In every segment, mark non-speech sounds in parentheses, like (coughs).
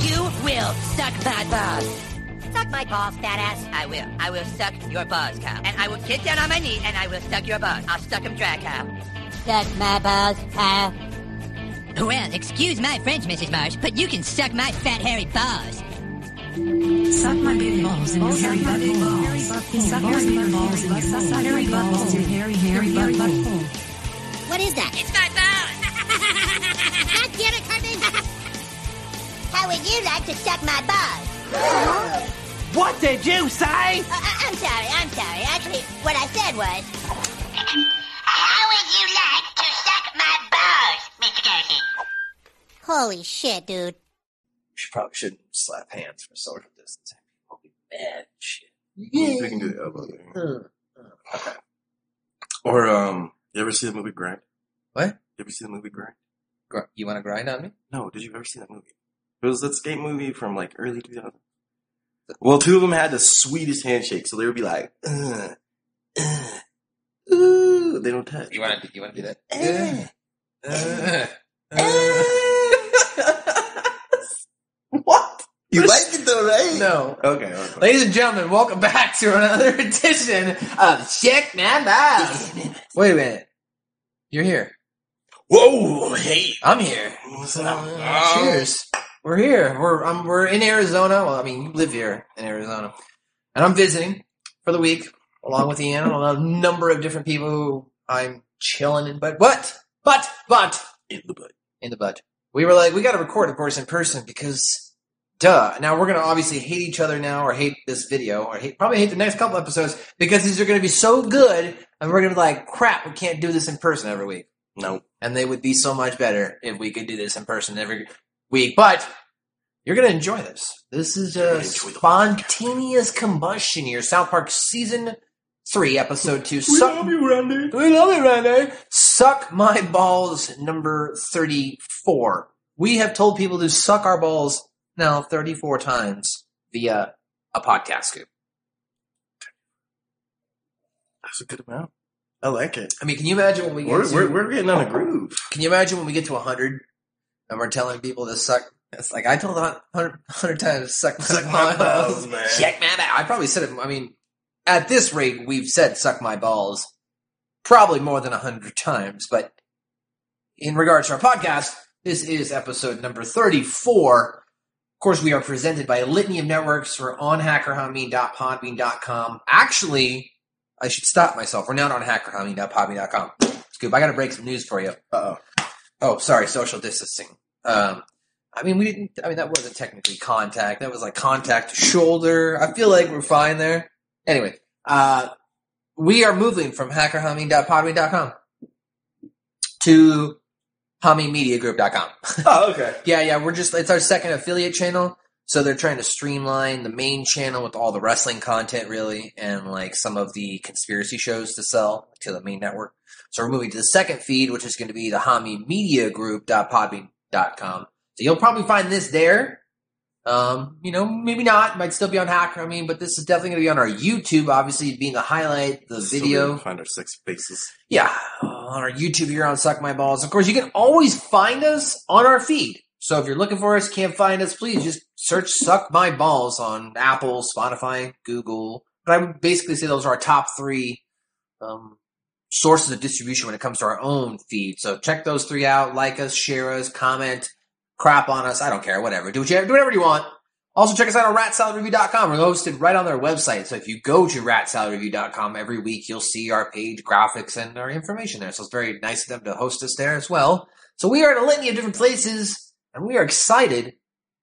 you will suck my balls. Suck my balls, fat ass. I will. I will suck your balls, cow. And I will get down on my knee and I will suck your balls. I'll suck them dry, cow. Suck my balls, cow. Well, excuse my French, Mrs. Marsh, but you can suck my fat, hairy balls. Suck my big balls in your hairy butthole. Suck your big balls in your hairy balls in your hairy, hairy butthole. What is that? It's my balls. (laughs) God damn it, Cartman! (laughs) How would you like to suck my balls? What did you say? Uh, uh, I'm sorry, I'm sorry. Actually, what I said was... How would you like to suck my balls, Mr. Garrison? Holy shit, dude. She probably shouldn't slap hands for social distancing. People be mad and shit. We can do the elbow thing. Hmm. Okay. Or um, you ever see the movie Grind? What? You ever see the movie Grind? Gr- You want to grind on me? No, did you ever see that movie? It was that skate movie from like early 2000s. Well, two of them had the sweetest handshake, so they would be like, uh, uh, ooh, they don't touch. You want to? You want to do that? Eh. Uh, (laughs) what? You like it though, right? no. Okay. okay. Ladies and gentlemen, welcome back to another (laughs) edition of Check My Balls. Wait a minute. You're here. Whoa, hey. I'm here. What's up? Cheers. We're here. We're um, we're in Arizona. Well, I mean, you live here in Arizona, and I'm visiting for the week along with Ian and a number of different people who I'm chilling in. But but but but In the butt. in the butt. We were like, we got to record, of course, in person because, duh. Now we're gonna obviously hate each other now, or hate this video, or hate probably hate the next couple episodes because these are gonna be so good, and we're gonna be like, crap, we can't do this in person every week No. and they would be so much better if we could do this in person every week. But you're gonna enjoy this. This is a spontaneous combustion here. South Park season three, episode two. We Suck, love you, Randy. we love it, Randy. Suck my balls, number thirty-four. We have told people to suck our balls now thirty-four times via a podcast scoop. That's a good amount. I like it. I mean, can you imagine when we get We're, to, we're, we're getting on a groove. Can you imagine when we get to 100 and we're telling people to suck? It's like I told 100, 100 times, suck, Suck my balls, (laughs) man. Check my balls. I probably said it. I mean, at this rate, we've said suck my balls probably more than 100 times. But in regards to our podcast, this is episode number 34. Of course, we are presented by a litany of networks. We're on hackerhummy.podbean.com. Actually, I should stop myself. We're not on hackerhummy.podbean.com. Scoop, I got to break some news for you. Uh-oh. Oh, sorry, social distancing. Um, I mean, we didn't. I mean, that wasn't technically contact. That was like contact shoulder. I feel like we're fine there. Anyway, uh, we are moving from hackerhumming.podbean.com to hummingmediagroup.com. (laughs) Oh, okay. yeah, yeah, we're just, it's our second affiliate channel. So they're trying to streamline the main channel with all the wrestling content, really, and like some of the conspiracy shows to sell to the main network. So we're moving to the second feed, which is going to be the Hami So you'll probably find this there. Um, you know, maybe not. Might still be on Hacker. I mean, but this is definitely going to be on our YouTube. Obviously, being the highlight, the So video. find our six faces. Yeah, on our YouTube here on Suck My Balls. Of course, you can always find us on our feed. So if you're looking for us, can't find us, please just search Suck My Balls on Apple, Spotify, Google. But I would basically say those are our top three um, sources of distribution when it comes to our own feed. So check those three out. Like us, share us, comment, crap on us. I don't care. Whatever. Do what you do whatever you want. Also, check us out on ratsaladreview.com. We're hosted right on their website. So if you go to ratsaladreview.com every week, you'll see our page, graphics, and our information there. So it's very nice of them to host us there as well. So we are in a litany of different places, and we are excited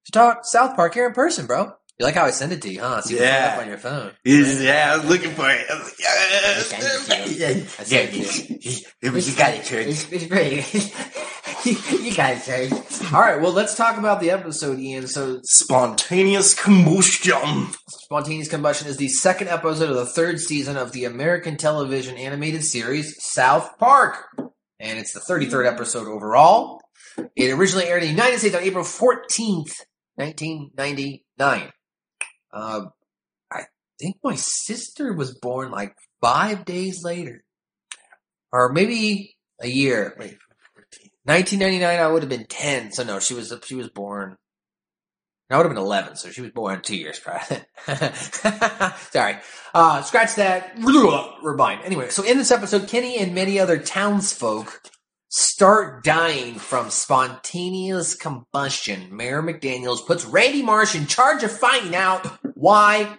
to talk South Park here in person, bro. You like how I send it to you, huh? So you can pull it Yeah. up on your phone. Yeah, I was looking for it. I was like, yes. I sent (laughs) it to (laughs) you. You got it, Church. It's, it's pretty. you got it, Terry. All right, well, let's talk about the episode, Ian. So, Spontaneous combustion. Spontaneous Combustion is the second episode of the third season of the American television animated series South Park. And it's the 33rd episode overall. It originally aired in the United States on April 14th, 1999. Uh, I think my sister was born like five days later. Or maybe a year. Wait, 1999, I would have been 10. So no, she was she was born. I would have been 11, so she was born two years prior. (laughs) Sorry. Uh, scratch that. Rewind. Anyway, so in this episode, Kenny and many other townsfolk start dying from spontaneous combustion. Mayor McDaniels puts Randy Marsh in charge of finding out why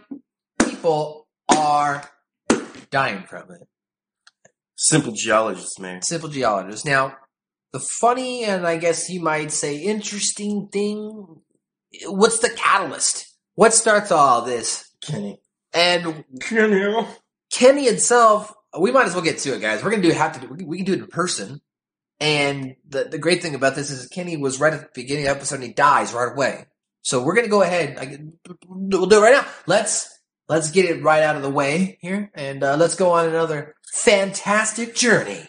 people are dying from it. Simple geologist, man. Simple geologist. Now, the funny and I guess you might say interesting thing, what's the catalyst? What starts all this? Kenny. And Kenny. Kenny itself, we might as well get to it, guys. We're gonna do have to. do, We can do it in person. And the the great thing about this is Kenny was right at the beginning of the episode and he dies right away. So we're gonna go ahead. I, we'll do it right now. Let's let's get it right out of the way here, and uh, let's go on another fantastic journey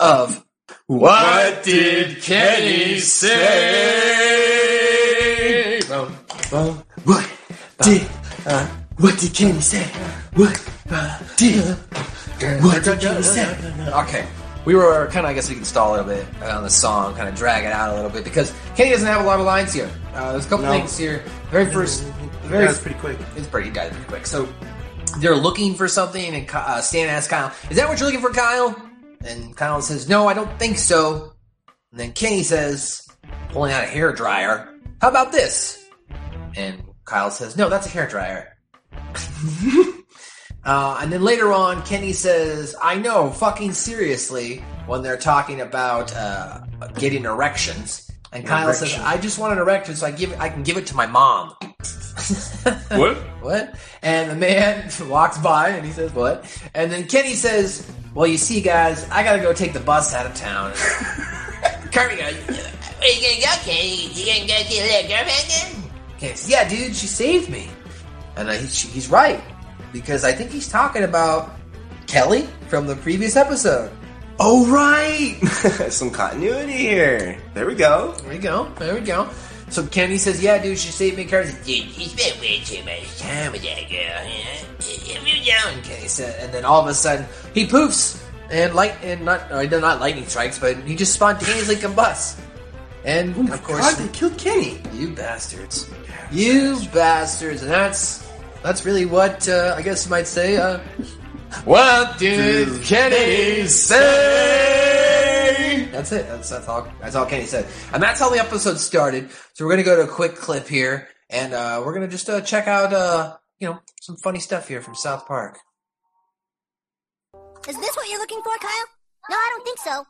of What did Kenny say? What did uh, what did Kenny say? What uh, did what did Kenny say? Okay, we were kind of I guess we can stall a little bit on the song, kind of drag it out a little bit because Kenny doesn't have a lot of lines here. Uh, there's a couple No. things here. Very first, very That's pretty quick. it's pretty, you got pretty quick. So they're looking for something, and uh, Stan asks Kyle, "Is that what you're looking for, Kyle?" And Kyle says, "No, I don't think so." And then Kenny says, pulling out a hair dryer, "How about this?" And Kyle says, "No, that's a hair dryer." (laughs) uh, and then later on, Kenny says, "I know, fucking seriously." When they're talking about uh, getting erections, and Kyle says, "I just want an erection, so I give it, I can give it to my mom." (laughs) What? What? And the man (laughs) walks by and he says, What? And then Kenny says, Well, you see, guys, I gotta go take the bus out of town. (laughs) Kirby goes, Where you gonna go, Kenny? You gonna go see a little girlfriend again? Kenny says, Yeah, dude, she saved me. And uh, he's, he's right. Because I think he's talking about Kelly from the previous episode. Oh, right. (laughs) Some continuity here. There we go. There we go. There we go. So Kenny says, "Yeah, dude, she saved me." Carter says, "Dude, you spent way too much time with that girl." Yeah, if you don't, Kenny said, and then all of a sudden he poofs and light and not or not lightning strikes, but he just spontaneously combusts. And oh of course, God, they killed Kenny. you bastards, you bastards, and that's that's really what uh, I guess you might say. Uh, what did Kenny say? That's it. That's that's all. That's all Kenny said, and that's how the episode started. So we're gonna go to a quick clip here, and uh, we're gonna just uh, check out uh, you know some funny stuff here from South Park. Is this what you're looking for, Kyle? No, I don't think so.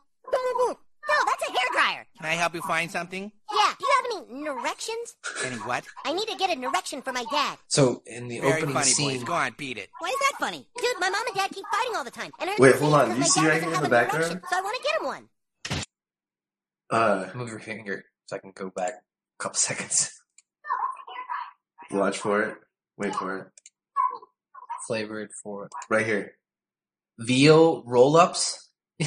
No, that's a hairdryer. Can I help you find something? Yeah, do you have any erections? Any what? I need to get an erection for my dad. So in the Very opening funny, scene, boys. Go on, beat it. Why is that funny? Dude, my mom and dad keep fighting all the time. And I Wait, hold on. because You see dad right here in the an background? erection, So I want to get him one. Uh, move your finger so I can go back a couple (laughs) seconds. watch for it. Wait for it. Flavored for Right here. veal roll-ups. (laughs)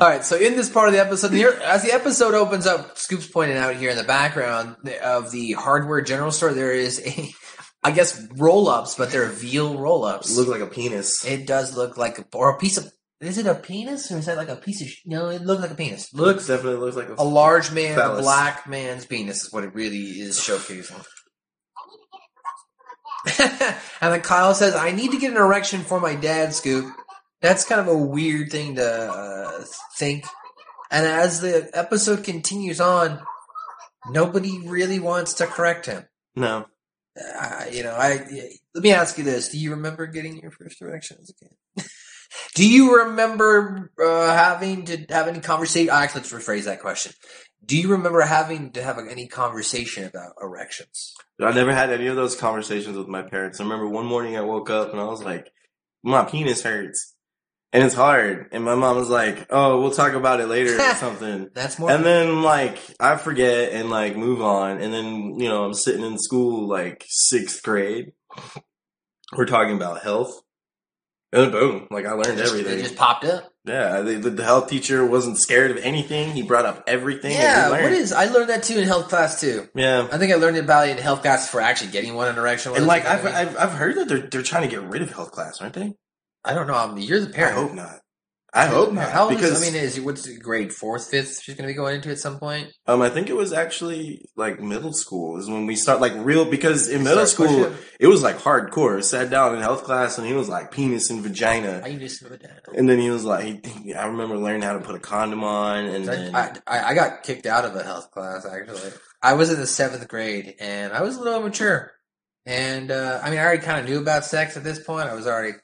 All right, so in this part of the episode, here, as the episode opens up, Scoop's pointing out here in the background of the hardware general store, there is a, I guess, roll-ups, but they're veal roll-ups. Look like a penis. It does look like, a, or a piece of, is it a penis or is that like a piece of, sh- no, it looks like a penis. Looks definitely looks like a, A large man, a black man's penis is what it really is showcasing. (laughs) and then Kyle says, I need to get an erection for my dad, Scoop. That's kind of a weird thing to uh, think. And as the episode continues on, nobody really wants to correct him. No. Uh, you know, I let me ask you this: Do you remember getting your first erection as a kid? (laughs) Do you remember uh, having to have any conversation? Actually, let's rephrase that question. Do you remember having to have any conversation about erections? I never had any of those conversations with my parents. I remember one morning I woke up and I was like, my penis hurts. And it's hard. And my mom was like, oh, we'll talk about it later or (laughs) something. That's more. And then like I forget and like move on. And then, you know, I'm sitting in school like sixth grade. We're talking about health. And then boom, like I learned everything. It just popped up. Yeah, the, the health teacher wasn't scared of anything. He brought up everything. Yeah, what is? I learned that too in health class too. Yeah, I think I learned about it in health class for actually getting one in erection. and like I've? I've I've heard that they're they're trying to get rid of health class, aren't they? I don't know. I mean, you're the parent. I hope not. I hope not. How old because is, I mean, is what's grade fourth, fifth? She's going to be going into at some point. um, I think it was actually like middle school is when we start like real because in middle school it was like hardcore. Sat down in health class and he was like penis and vagina, I used to know that. and then he was like, he, I remember learning how to put a condom on, and then I, I, I got kicked out of a health class actually. I was in the seventh grade and I was a little immature. And uh, I mean, I already kind of knew about sex at this point. I was already,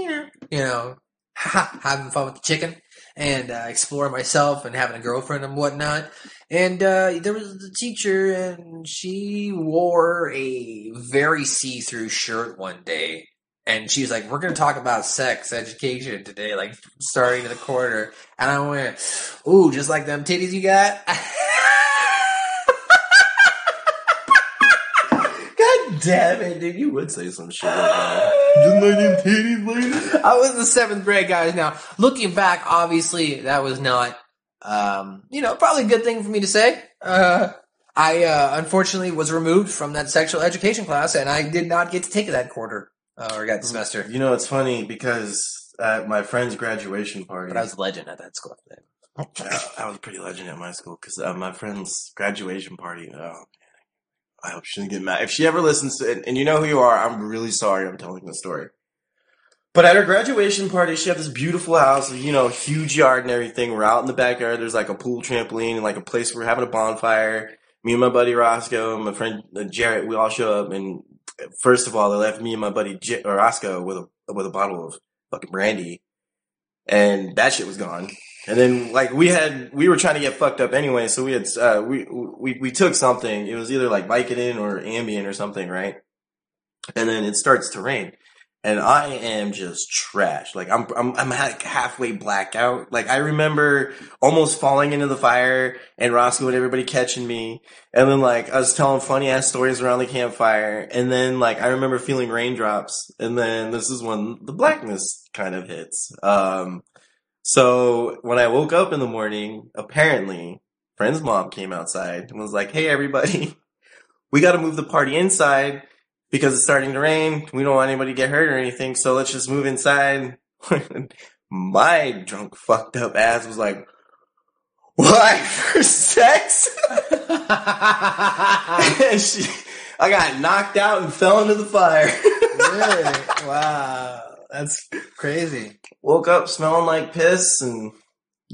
you know, (laughs) having fun with the chicken and uh, exploring myself and having a girlfriend and whatnot. And uh, there was the teacher, and she wore a very see-through shirt one day. And she was like, "We're going to talk about sex education today, like starting in the quarter." And I went, "Ooh, just like them titties you got." (laughs) God damn it, dude! You would say some shit like that. Just like them titties. I was in the seventh grade, guys. Now, looking back, obviously, that was not, um, you know, probably a good thing for me to say. Uh, I, uh, unfortunately was removed from that sexual education class and I did not get to take that quarter, uh, or that semester. You know, it's funny because at my friend's graduation party, But I was a legend at that school. Yeah, (laughs) I was pretty legend at my school because uh, my friend's graduation party. Oh I hope she doesn't get mad. If she ever listens to it, and you know who you are, I'm really sorry. I'm telling the story. But at her graduation party, she had this beautiful house, you know, huge yard and everything. We're out in the backyard. There's like a pool trampoline and like a place where we're having a bonfire. Me and my buddy Roscoe my friend uh, Jarrett, we all show up. And first of all, they left me and my buddy J- Roscoe with a with a bottle of fucking brandy, and that shit was gone. And then like we had we were trying to get fucked up anyway, so we had uh, we we we took something. It was either like Vicodin or Ambien or something, right? And then it starts to rain, and I am just trash. Like I'm I'm I'm like halfway blackout. Like I remember almost falling into the fire, and Roscoe and everybody catching me, and then like I was telling funny ass stories around the campfire, and then like I remember feeling raindrops, and then this is when the blackness kind of hits. Um, so when I woke up in the morning, apparently friend's mom came outside and was like, "Hey, everybody, (laughs) we got to move the party inside because it's starting to rain. We don't want anybody to get hurt or anything. So let's just move inside." (laughs) My drunk, fucked up ass was like, "Why for sex?" (laughs) and she, I got knocked out and fell into the fire. really? Wow. That's crazy. Woke up smelling like piss and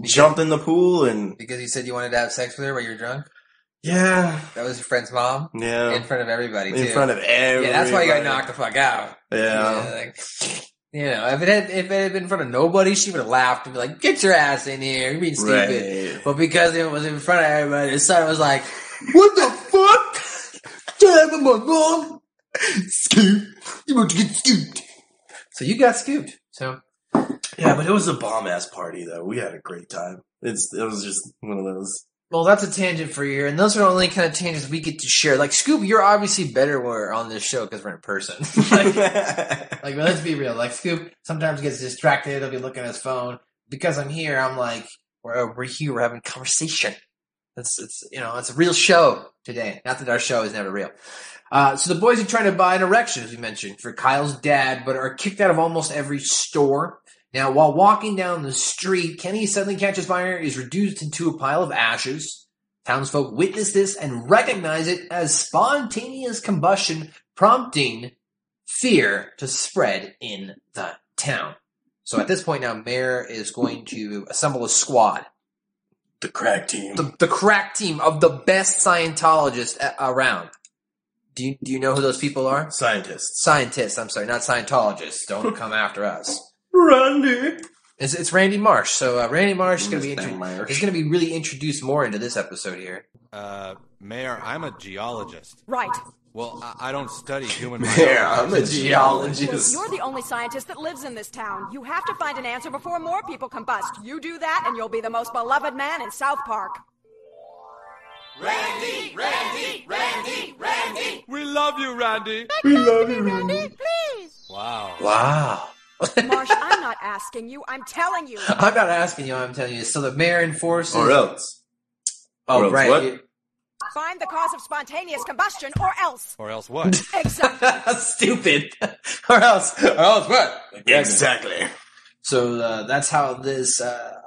jumped in the pool and Because you said you wanted to have sex with her while you were drunk? yeah, That was your friend's mom? yeah. In front of everybody, in front of everybody. Yeah, that's why you got knocked the fuck out. Yeah. like, you know, if it had if it had been in front of nobody, she would have laughed and be like, "Get your ass in here! You're being stupid." Right. But because it was in front of everybody, his son was like, "What the fuck? Damn, my mom. Scoop. You about to get scooped." So you got scooped. So Yeah, but it was a bomb ass party though. We had a great time. It's it was just one of those. Well, that's a tangent for you, and those are the only kind of tangents we get to share. Like Scoop, you're obviously better when we're on this show because we're in person. (laughs) like, (laughs) like, well, let's be real. Like Scoop sometimes gets distracted; he'll be looking at his phone. Because I'm here, I'm like, we're uh, we're here, we're having conversation. It's it's you know it's a real show today. Not that our show is never real. Uh, so the boys are trying to buy an erection, as we mentioned, for Kyle's dad, but are kicked out of almost every store. Now, while walking down the street, Kenny suddenly catches fire, is reduced into a pile of ashes. Townsfolk witness this and recognize it as spontaneous combustion, prompting fear to spread in the town. So at this point now, Mayor is going to assemble a squad The crack team. the, the crack team of the best Scientologists around. Do you, do you know who those people are? Scientists. Scientists, I'm sorry, not Scientologists. Don't (laughs) come after us. Randy. It's, it's Randy Marsh. So uh, Randy Marsh is going to be Understand, intro- Marsh. is going to be really introduced more into this episode here. Uh, Mayor, I'm a geologist. Right. Well, I, I don't study human Mayor, biology. I'm a geologist. You're the only scientist that lives in this town. You have to find an answer before more people combust. You do that, and you'll be the most beloved man in South Park. Randy, Randy, Randy, Randy. We love you, Randy. We love you, Randy. Please. Wow. Wow. (laughs) Marsh, I'm not asking you. I'm telling you. I'm not asking you, I'm telling you. So the mayor enforces. Or else. oh, or else right. what? Find the cause of spontaneous combustion, or else. Or else what? Exactly. (laughs) Stupid. (laughs) or else. Or else what? Exactly. So uh, that's how this uh,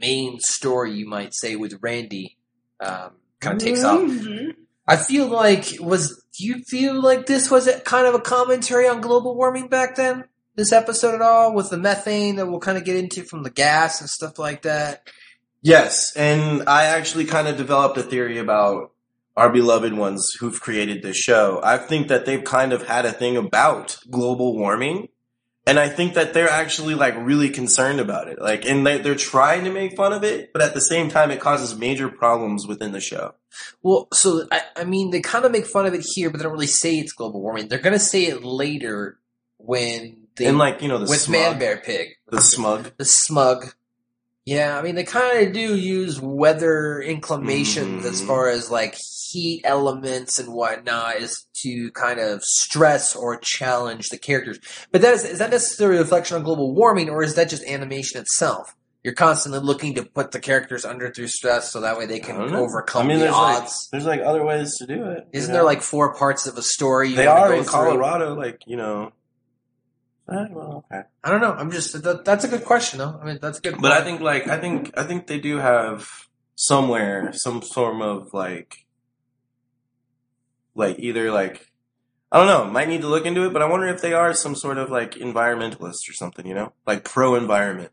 main story, you might say, with Randy um, kind of takes off. Mm-hmm. I feel like was. Do you feel like this was a, kind of a commentary on global warming back then? This episode at all with the methane that we'll kind of get into from the gas and stuff like that. Yes, and I actually kind of developed a theory about our beloved ones who've created this show. I think that they've kind of had a thing about global warming. And I think that they're actually like really concerned about it. Like, and they, they're trying to make fun of it, but at the same time, it causes major problems within the show. Well, so I, I mean, they kind of make fun of it here, but they don't really say it's global warming. They're going to say it later when they and like, you know, the with smug, Man Bear Pig, the smug. the smug. Yeah, I mean, they kind of do use weather inclinations as Mhm. far as like heat elements and whatnot is to kind of stress or challenge the characters. But that is, is that necessarily a reflection on global warming, or is that just animation itself? You're constantly looking to put the characters under through stress so that way they can overcome I mean, the there's odds. like, there's like other ways to do it. Isn't know? there like four parts of a story? You they are in through? Colorado, like, you know. Eh, well, okay. I don't know. I'm just that, that's a good question though. I mean, that's a good. But I think like I think I think they do have somewhere some form of like like either like I don't know, might need to look into it, but I wonder if they are some sort of like environmentalist or something, you know? Like pro environment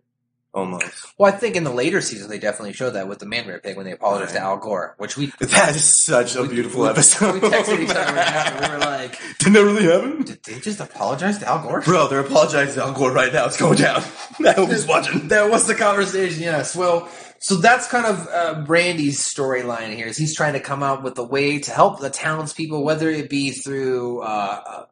almost. Well, I think in the later season they definitely showed that with the man bear pig when they apologized to Al Gore, which we (laughs) That is such a beautiful we, episode. We texted each other and we were (laughs) like, Did that really happen? "Did they just apologize to Al Gore?" Bro, they're apologizing to Al Gore right now. It's going down. (laughs) I hope he's watching. That was the conversation. Yes. Well, so that's kind of uh, Brandy's storyline here. Is he's trying to come out with a way to help the townspeople, whether it be through uh, uh,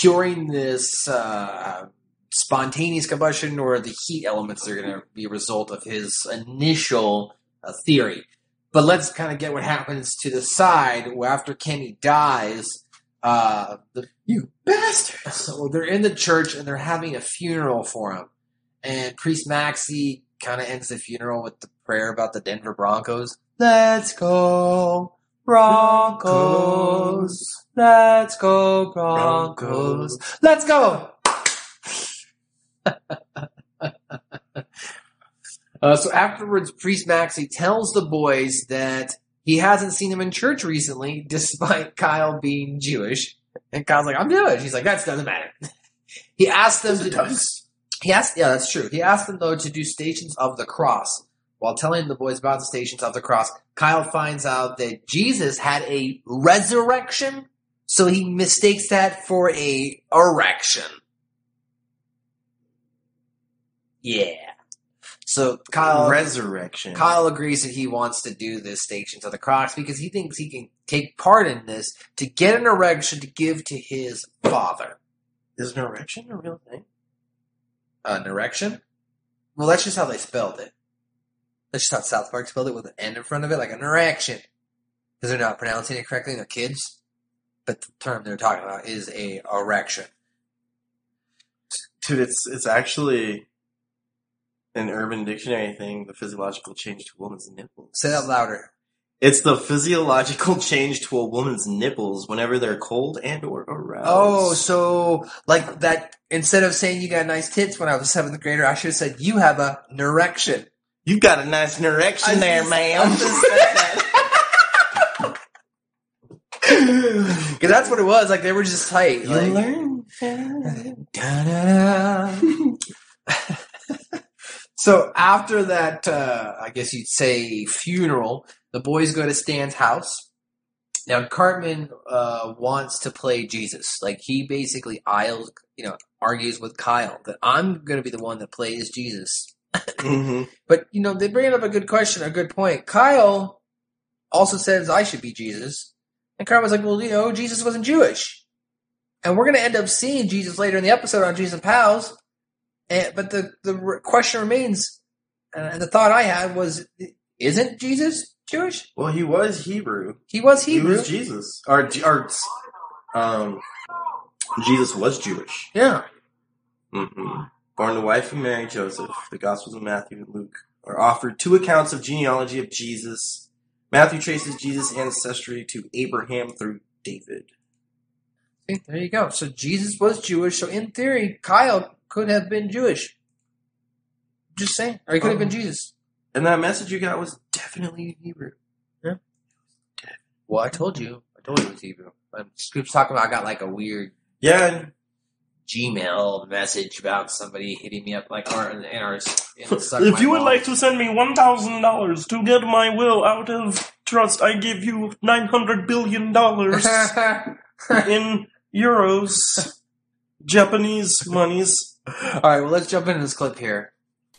curing this uh, spontaneous combustion or the heat elements that are going to be a result of his initial uh, theory. But let's kind of get what happens to the side where after Kenny dies. Uh, the, you bastards! So they're in the church and they're having a funeral for him and Priest Maxi kind of ends the funeral with the prayer about the Denver Broncos. Let's go Broncos. Let's go Broncos. Let's go. (laughs) uh, so afterwards, Priest Maxi tells the boys that he hasn't seen them in church recently, (laughs) despite Kyle being Jewish. And Kyle's like, "I'm Jewish." He's like, "That doesn't matter." (laughs) He asked them to. He asked, yeah, that's true. He asked them though to do Stations of the Cross. While telling the boys about the Stations of the Cross, Kyle finds out that Jesus had a resurrection, so he mistakes that for a erection. Yeah. So Kyle Resurrection. Kyle agrees that he wants to do this Stations of the Cross because he thinks he can take part in this to get an erection to give to his father. Is an erection a real thing? An erection? Well, that's just how they spelled it. That's just how South Park spelled it with an N in front of it, like an erection. Because they're not pronouncing it correctly, they're kids. But the term they're talking about is a erection. Dude, it's it's actually an urban dictionary thing, the physiological change to a woman's nipples. Say that louder. It's the physiological (laughs) change to a woman's nipples whenever they're cold and or aroused. Oh, so like that. Instead of saying you got nice tits when I was a seventh grader, I should have said you have a erection. You got a nice erection I there, just- ma'am. I just said that. (laughs) Because that's what it was. Like they were just tight. You Like, learn. Da-da-da. (laughs) So after that, uh, I guess you'd say funeral, the boys go to Stan's house. Now Cartman uh, wants to play Jesus. Like he basically aisles, you know, argues with Kyle that I'm going to be the one that plays Jesus. Hmm (laughs) But you know, they bring up a good question, a good point. Kyle also says I should be Jesus, and Cartman's like, well, you know, Jesus wasn't Jewish, and we're going to end up seeing Jesus later in the episode on Jesus and Pals. And, but the the question remains, uh, and the thought I had was, isn't Jesus Jewish? Well, he was Hebrew. He was Hebrew. He was Jesus. Or, or um, Jesus was Jewish. Yeah. hmm Born the wife of Mary Joseph, the Gospels of Matthew and Luke are offered two accounts of genealogy of Jesus. Matthew traces Jesus' ancestry to Abraham through David. See, there you go. So Jesus was Jewish. So in theory, Kyle could have been Jewish. Just saying, or he could have been Jesus. And that message you got was definitely in Hebrew. Yeah. Well, I told you. I told you it was Hebrew. Um, Scoop's talking about I got like a weird Yeah, Gmail message about somebody hitting me up like our in our. In Suck if you would like to send me one thousand dollars to get my will out of trust, I give you nine hundred billion dollars (laughs) in euros, Japanese monies. All right, well, let's jump into this clip here.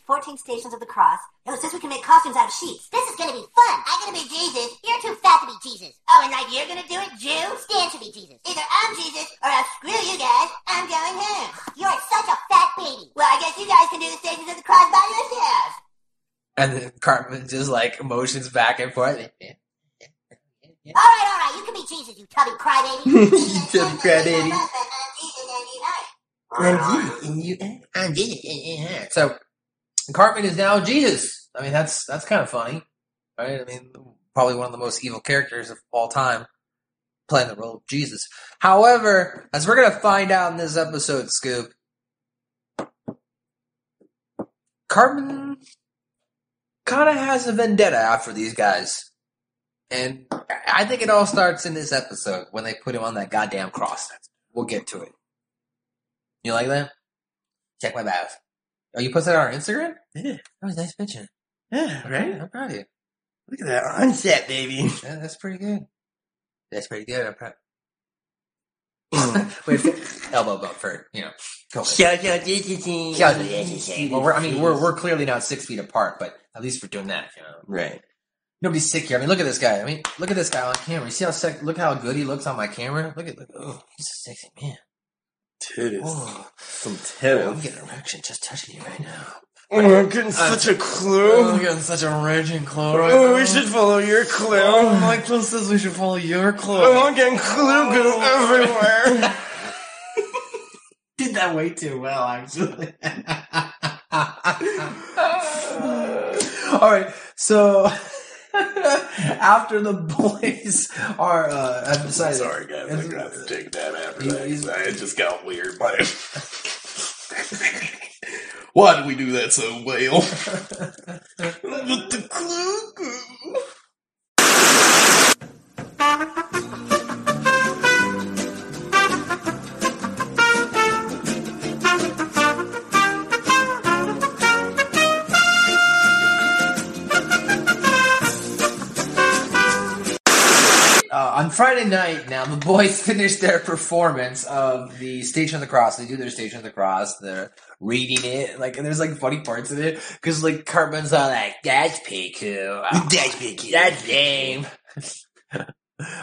14 Stations of the Cross. Yo, since we can make costumes out of sheets. This is gonna be fun. I'm gonna be Jesus. You're too fat to be Jesus. Oh, and like you're gonna do it, Jew? Stan should be Jesus. Either I'm Jesus or else screw you guys. I'm going home. You're such a fat baby. Well, I guess you guys can do the Stations of the Cross by yourselves. And then Cartman just like motions back and forth. Alright, alright, you can be Jesus, you tubby crybaby. (laughs) Chubby crybaby. I'm Jesus. So Cartman is now Jesus. I mean, that's that's kind of funny, right? I mean, probably one of the most evil characters of all time, playing the role of Jesus. However, as we're gonna find out in this episode, Scoop, Cartman kind of has a vendetta after these guys, and I think it all starts in this episode when they put him on that goddamn cross. We'll get to it. You like that? Check my bath. Oh, you posted on our Instagram? Yeah, That was a nice picture. yeah, right. I'm proud of you. Look at that onset, baby. Yeah, that's pretty good. That's pretty good. I'm proud. Wait, (laughs) (laughs) elbow bump for you know. Go ahead. Shout out to Shout out to- Well, we're, I mean, we're we're clearly not six feet apart, but at least we're doing that. You know, Right. nobody's sick here. I mean, look at this guy. I mean, look at this guy on camera. You see how sick? Look how good he looks on my camera. Look at look. Oh, he's a sexy man. Titties. Oh, Some I'm getting an erection just touching you right now. Oh, I'm getting such a Oh, clue. I'm getting such a raging clue right Oh, now. we should follow your clue. Oh, my clue says we should follow your clue. Oh, I'm getting clue goo oh. everywhere. (laughs) Did that way too well, actually. (laughs) All right, so after the boys are uh, have decided, Sorry, guys. I'm gonna have to take that after that. 'cause It just got weird. But why did we do that so well? (laughs) With the clue. Friday night, now the boys (laughs) finished their performance of the Station of the Cross. They do their Station of the Cross. They're reading it, like, and there's like funny parts in it because like Cartman's all like, "That's (laughs) cool. That's big. That's lame." (laughs)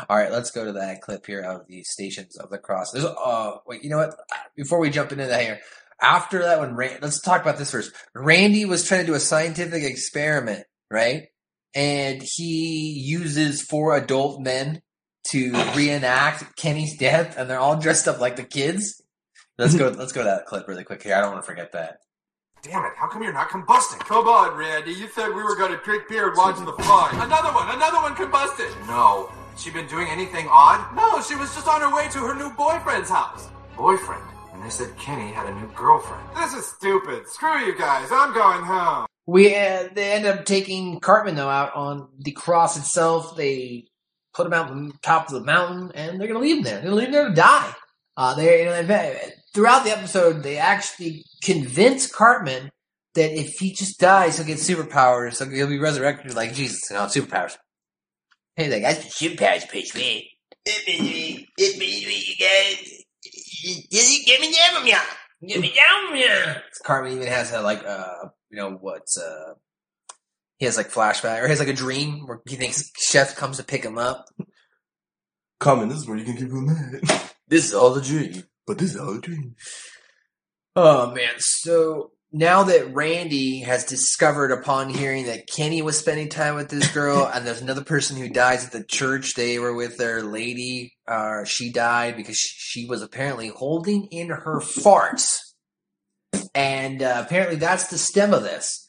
all right, let's go to that clip here of the Stations of the Cross. There's uh, wait, you know what? Before we jump into that here, after that one, Ran- let's talk about this first. Randy was trying to do a scientific experiment, right? and he uses four adult men to reenact Kenny's death, and they're all dressed up like the kids. Let's go. let's go to that clip really quick here. I don't want to forget that. Damn it, how come you're not combusting? Come on, Randy. You said we were going to drink beer and watch the fly. Another one. Another one combusted. No. Has she been doing anything odd? No, she was just on her way to her new boyfriend's house. Boyfriend. And they said Kenny had a new girlfriend. This is stupid. Screw you guys. I'm going home. We uh, they end up taking Cartman though out on the cross itself. They put him out on top of the mountain, and they're gonna leave him there. They're gonna leave him there to die. Uh, they you know throughout the episode they actually convince Cartman that if he just dies, he'll get superpowers. So he'll be resurrected like Jesus and all superpowers. Hey, that guy's superpowers, pretty sweet. It me. It me, you guys. Give me down, yeah. Give me down, yeah. Cartman even has a like uh you know what's uh he has like flashback or he has like a dream where he thinks Chef comes to pick him up. Carmen, this is where you can keep him mad. (laughs) This is all a dream. But this is all a dream. Oh man, so now that Randy has discovered upon hearing that Kenny was spending time with this girl (laughs) and there's another person who dies at the church they were with their lady, uh she died because she, she was apparently holding in her farts. And uh, apparently that's the stem of this.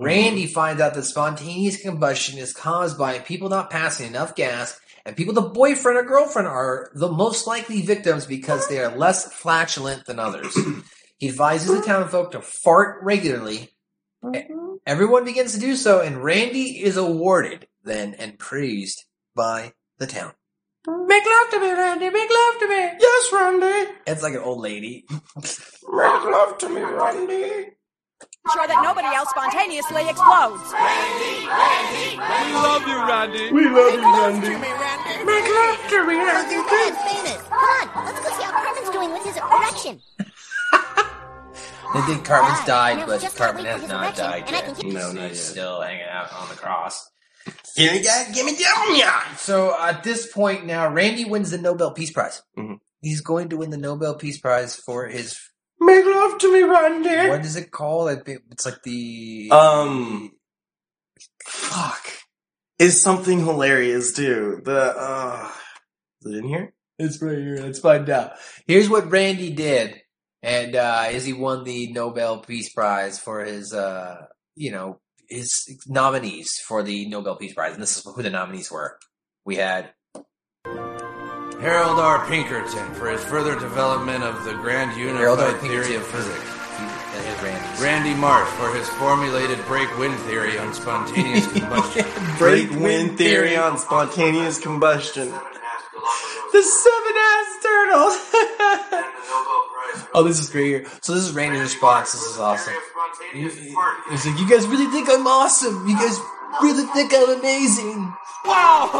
Randy finds out that spontaneous combustion is caused by people not passing enough gas, and people the boyfriend or girlfriend are the most likely victims because they are less flatulent than others. he advises the town folk to fart regularly. E- Everyone begins to do so, and Randy is awarded then and praised by the town. Mm-hmm. Make love to me, Randy. Make love to me. Yes, Randy. It's like an old lady. (laughs) Make love to me, Randy. Sure that nobody else spontaneously explodes. Randy, Randy, We love you, Randy. We love you, Randy. Make love to me, Randy. famous. Come on, let's go see how Cartman's doing with his erection. They think Cartman's Alright, died, now but just Cartman wait for has his not erection, died and I yet. can keep- No, not He's yet. still hanging out on the cross. Give me that. Give me down, yeah. So at this point now, Randy wins the Nobel Peace Prize. Mhm. He's going to win the Nobel Peace Prize for his Make love to me, Randy. what is it called? It- It's like the Um, fuck. Is something hilarious too. The uh, is it in here? It's right here. Let's find out. Here's what Randy did, and uh, is he won the Nobel Peace Prize for his, uh, you know, his nominees for the Nobel Peace Prize, and this is who the nominees were. We had Harold R. Pinkerton for his further development of the grand unified theory of physics. Randy's. Randy Marsh for his formulated break-wind theory on spontaneous (laughs) combustion. Break wind theory on spontaneous combustion. The seven ass turtles. oh, this is great here. So this is Randy's response. This is awesome. He- he- He's like, "You guys really think I'm awesome? You guys really think I'm amazing?" Wow!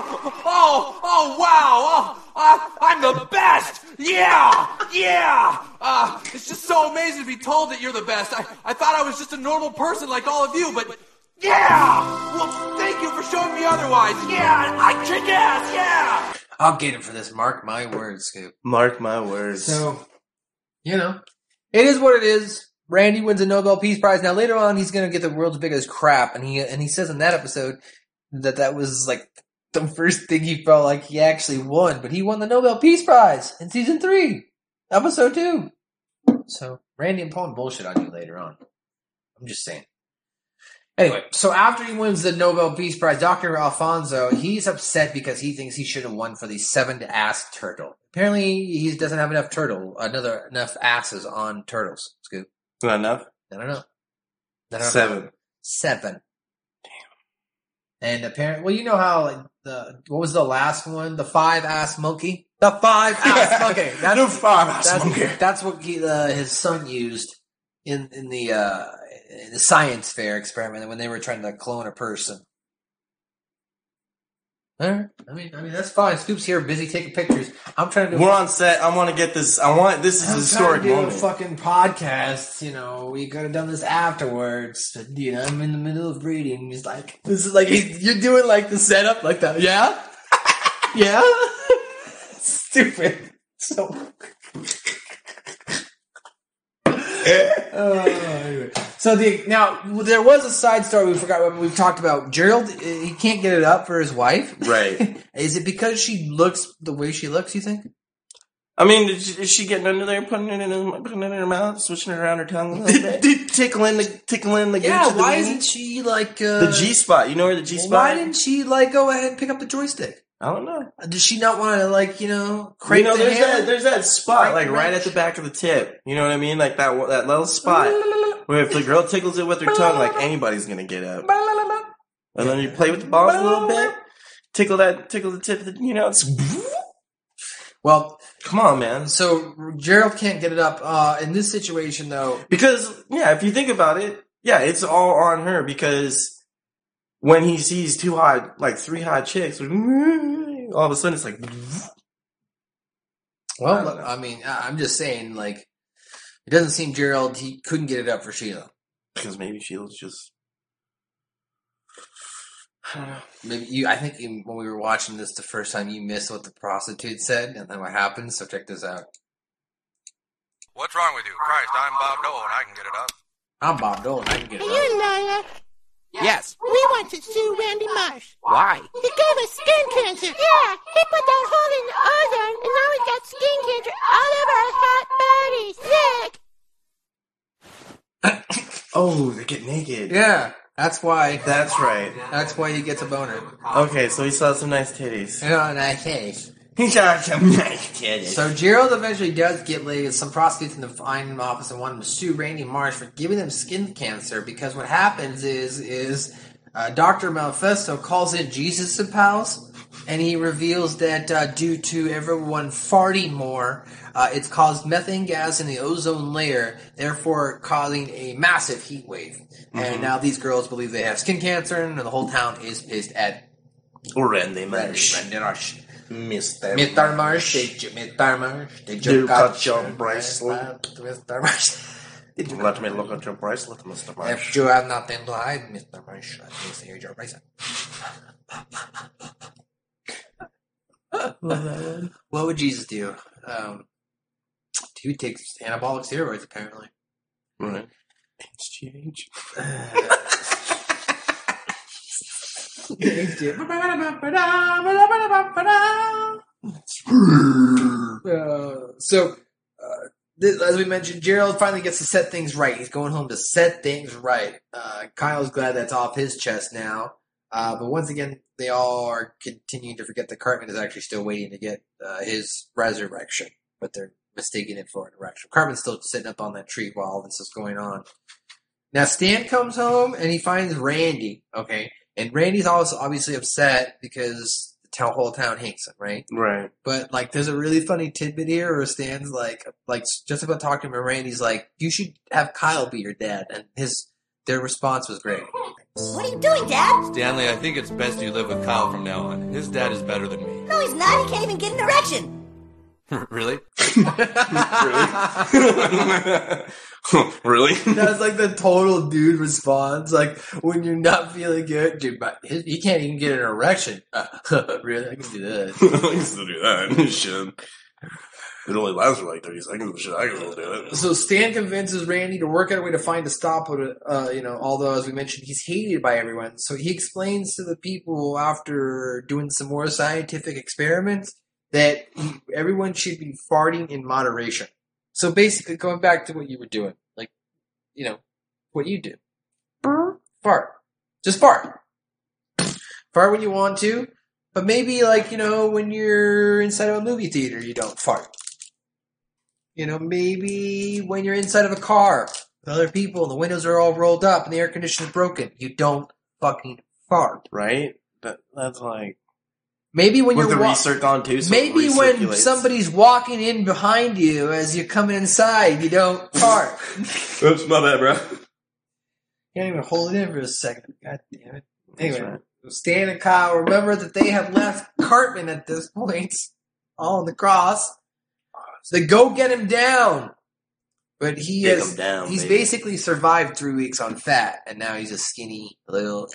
Oh, oh, wow! Oh, uh, I'm the best! Yeah! Yeah! Uh, it's just so amazing to be told that you're the best. I, I thought I was just a normal person like all of you, but yeah! Well, thank you for showing me otherwise. Yeah! I kick ass! Yeah! I'll get him for this. Mark my words, Scoop. Mark my words. So, you know, it is what it is. Randy wins a Nobel Peace Prize. Now later on, he's going to get the world's biggest crap, and he and he says in that episode that that was like the first thing he felt like he actually won. But he won the Nobel Peace Prize in season three, episode two. So Randy and Paul bullshit on you later on. I'm just saying. Anyway, so after he wins the Nobel Peace Prize, Dr. Alfonso, he's upset because he thinks he should have won for the seventh ass turtle. Apparently, he doesn't have enough turtle, another enough asses on turtles. Scoop. Not enough. I don't know. Seven. Seven. And apparently, well, you know how like the what was the last one? The five ass monkey. The five ass monkey. (laughs) That's, The five-ass that's, monkey. That's what he, uh, his son used in in the uh, in the science fair experiment when they were trying to clone a person. I mean, I mean that's fine. Scoop's here, busy taking pictures. I'm trying to. do We're on set. I want to get this. I want this is a I'm historic to do moment. a fucking podcast. You know, we could have done this afterwards. But, you know, I'm in the middle of reading. He's like, this is like (laughs) you're doing like the setup like that. Yeah, (laughs) yeah. (laughs) Stupid. So. Uh, anyway. So the now there was a side story we forgot. We've talked about Gerald. uh, He can't get it up for his wife. Right. (laughs) Is it because she looks the way she looks? You think? I mean, is she, is she getting under there, putting it in, her- putting it in her mouth, switching it around her tongue a little (laughs) bit, tickling the tickling the Yeah. of the Why isn't she like uh, the G spot? You know where the G spot? Why didn't she like go ahead and pick up the joystick? I don't know. Does she not want to like you know You know, the there's hair? that there's that spot Right, like right right. at the back of the tip. You know what I mean? Like that that little spot (laughs) where if the girl tickles it with her tongue, like anybody's gonna get up. And then you play with the balls a little bit, tickle that tickle the tip. Of the, you know, it's (laughs) Well, come on, man. So Gerald can't get it up. Uh, in this situation, though, Because yeah, if you think about it, Yeah, it's all on her because when he sees two hot, like three hot chicks, (laughs) all of a sudden it's like, (laughs) Well, I mean, I'm just saying, like, it doesn't seem Gerald he couldn't get it up for Sheila. because maybe Sheila's just. I don't know. Maybe you. I think you, when we were watching this the first time, you missed what the prostitute said, and then what happened. So check this out. What's wrong with you? Christ, I'm Bob Dole and I can get it up. I'm Bob Dolan. I can get it. up. You liar. Yes. We want to sue Randy Marsh. Why? He gave us skin cancer. Yeah, he put that hole in the ozone, and now we got skin cancer all over our hot bodies. Sick. Oh, they get naked. Yeah, that's why. That's right. That's why he gets a boner. Okay, so he saw some nice titties. Yeah, nice case. He saw some nice titties. So Gerald eventually does get laid with some prostitutes in the fine office and want him to sue Randy Marsh for giving them skin cancer because what happens is is uh, Doctor Mephisto calls in Jesus and pals, and he reveals that uh, due to everyone farting more, uh, it's caused methane gas in the ozone layer, therefore causing a massive heat wave. And Mhm. now these girls believe they have skin cancer, and the whole town is pissed at Randy Marsh. Randy Marsh. Mr. Mr. Marsh, did you, Mr. Marsh, did you, You cut, cut your bracelet? Mr. Marsh? (laughs) Did you Let me look at your bracelet, Mr. Marsh. If you have nothing to hide, Mr. Marsh, let me see your bracelet. (laughs) (laughs) what would Jesus do? Um, he takes anabolic steroids, apparently. Right. HGH. (laughs) Uh, so, uh, th- as we mentioned, Gerald finally gets to set things right. He's going home to set things right. Uh, Kyle's glad that's off his chest now. Uh, but once again, they all are continuing to forget that Cartman is actually still waiting to get uh, his resurrection, but they're mistaking it for an erection. Cartman's still sitting up on that tree while all this is going on. Now Stan comes home and he finds Randy. Okay, and Randy's also obviously upset because the town, whole town hates him, right? Right. But like, there's a really funny tidbit here where Stan's like, like just about talking to Randy's like, you should have Kyle be your dad, and his their response was great. What are you doing, Dad? Stanley, I think it's best you live with Kyle from now on. His dad is better than me. No, he's not. He can't even get an erection. (laughs) really? (laughs) really? (laughs) That's like the total dude response. Like when you're not feeling good, dude, but his, he can't even get an erection. Uh, really, I can do that. I can still do that. Shit. It only lasts for like 30 seconds, shit, I can still do it. So Stan convinces Randy to work out a way to find a. Uh, you know, although as we mentioned, he's hated by everyone. So he explains to the people after doing some more scientific experiments that he, everyone should be farting in moderation. So basically, going back to what you were doing, like you know, what you do, fart, just fart, fart when you want to, but maybe like you know when you're inside of a movie theater, you don't fart. You know, maybe when you're inside of a car with other people and the windows are all rolled up and the air conditioner's broken, you don't fucking fart. Right? That, that's like. Maybe when With you're the wa- research on too, so it maybe when recirculates. somebody's walking in behind you as you're coming inside, you don't fart. (laughs) Oops, my bad, bro. Can't even hold it in for a second. God damn it. Anyway, right. Stan and Kyle remember that they have left Cartman at this point, all on the cross. So they go get him down. But he Get has down, he's baby. basically survived three weeks on fat, and now he's a skinny little.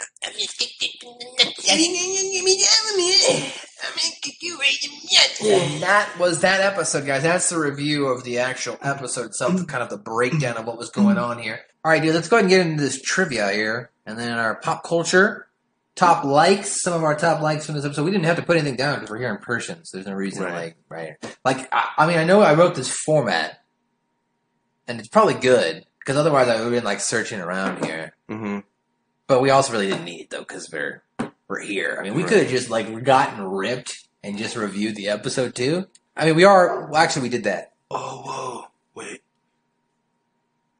And that was that episode, guys. That's the review of the actual episode itself, mm. kind of the breakdown of what was going mm. on here. All right, dude, let's go ahead and get into this trivia here, and then our pop culture top likes. Some of our top likes from this episode. We didn't have to put anything down because we're here in person, so there's no reason Right. like right. Like I, I mean, I know I wrote this format, and it's probably good because otherwise I would have been like searching around here. Mm-hmm. But we also really didn't need it though because we're we're here. I mean, we could have just like gotten ripped and just reviewed the episode too. I mean, we are. Well, actually, we did that. Oh, whoa. Wait.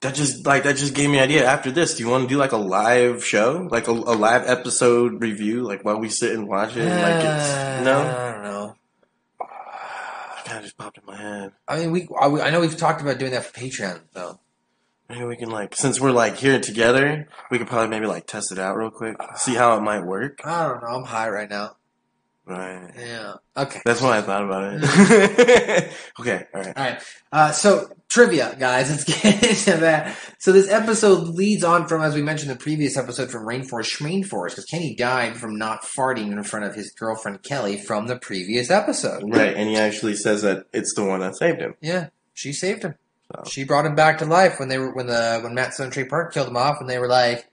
That just, like, that just gave me an idea. After this, do you want to do, like, a live show? Like, a, a live episode review? Like, while we sit and watch it? like, it's, uh, no? I don't know. Ah, kind of just popped in my head. I mean, we. I I know we've talked about doing that for Patreon though. Maybe we can like, since we're like here together, we could probably maybe like test it out real quick, see how it might work. I don't know. I'm high right now. Right. Yeah. Okay. That's why I thought about it. (laughs) okay. All right. All right. Uh, so trivia, guys. (laughs) Let's get into that. So this episode leads on from, as we mentioned the previous episode, from Rainforest Schmainforest, because Kenny died from not farting in front of his girlfriend Kelly from the previous episode. Right, and he actually says that it's the one that saved him. Yeah, she saved him. She brought him back to life when they were when the when Matt Stone Trey Park killed him off, and they were like,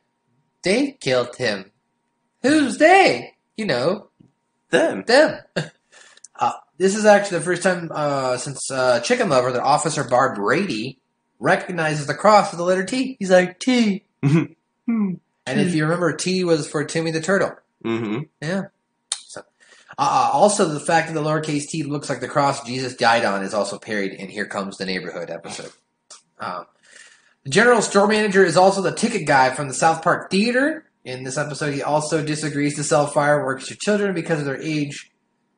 "They killed him. Who's they? You know, them. Them." (laughs) uh, this is actually the first time uh, since uh, Chicken Lover that Officer Barbrady recognizes the cross with the letter T. He's like T. and if you remember, T was for Timmy the Turtle. Mm-hmm. Yeah. So, uh, also, the fact that the lowercase t looks like the cross Jesus died on is also parried in Here Comes the Neighborhood episode. Um, the general store manager is also the ticket guy from the South Park Theater. In this episode, he also disagrees to sell fireworks to children because of their age.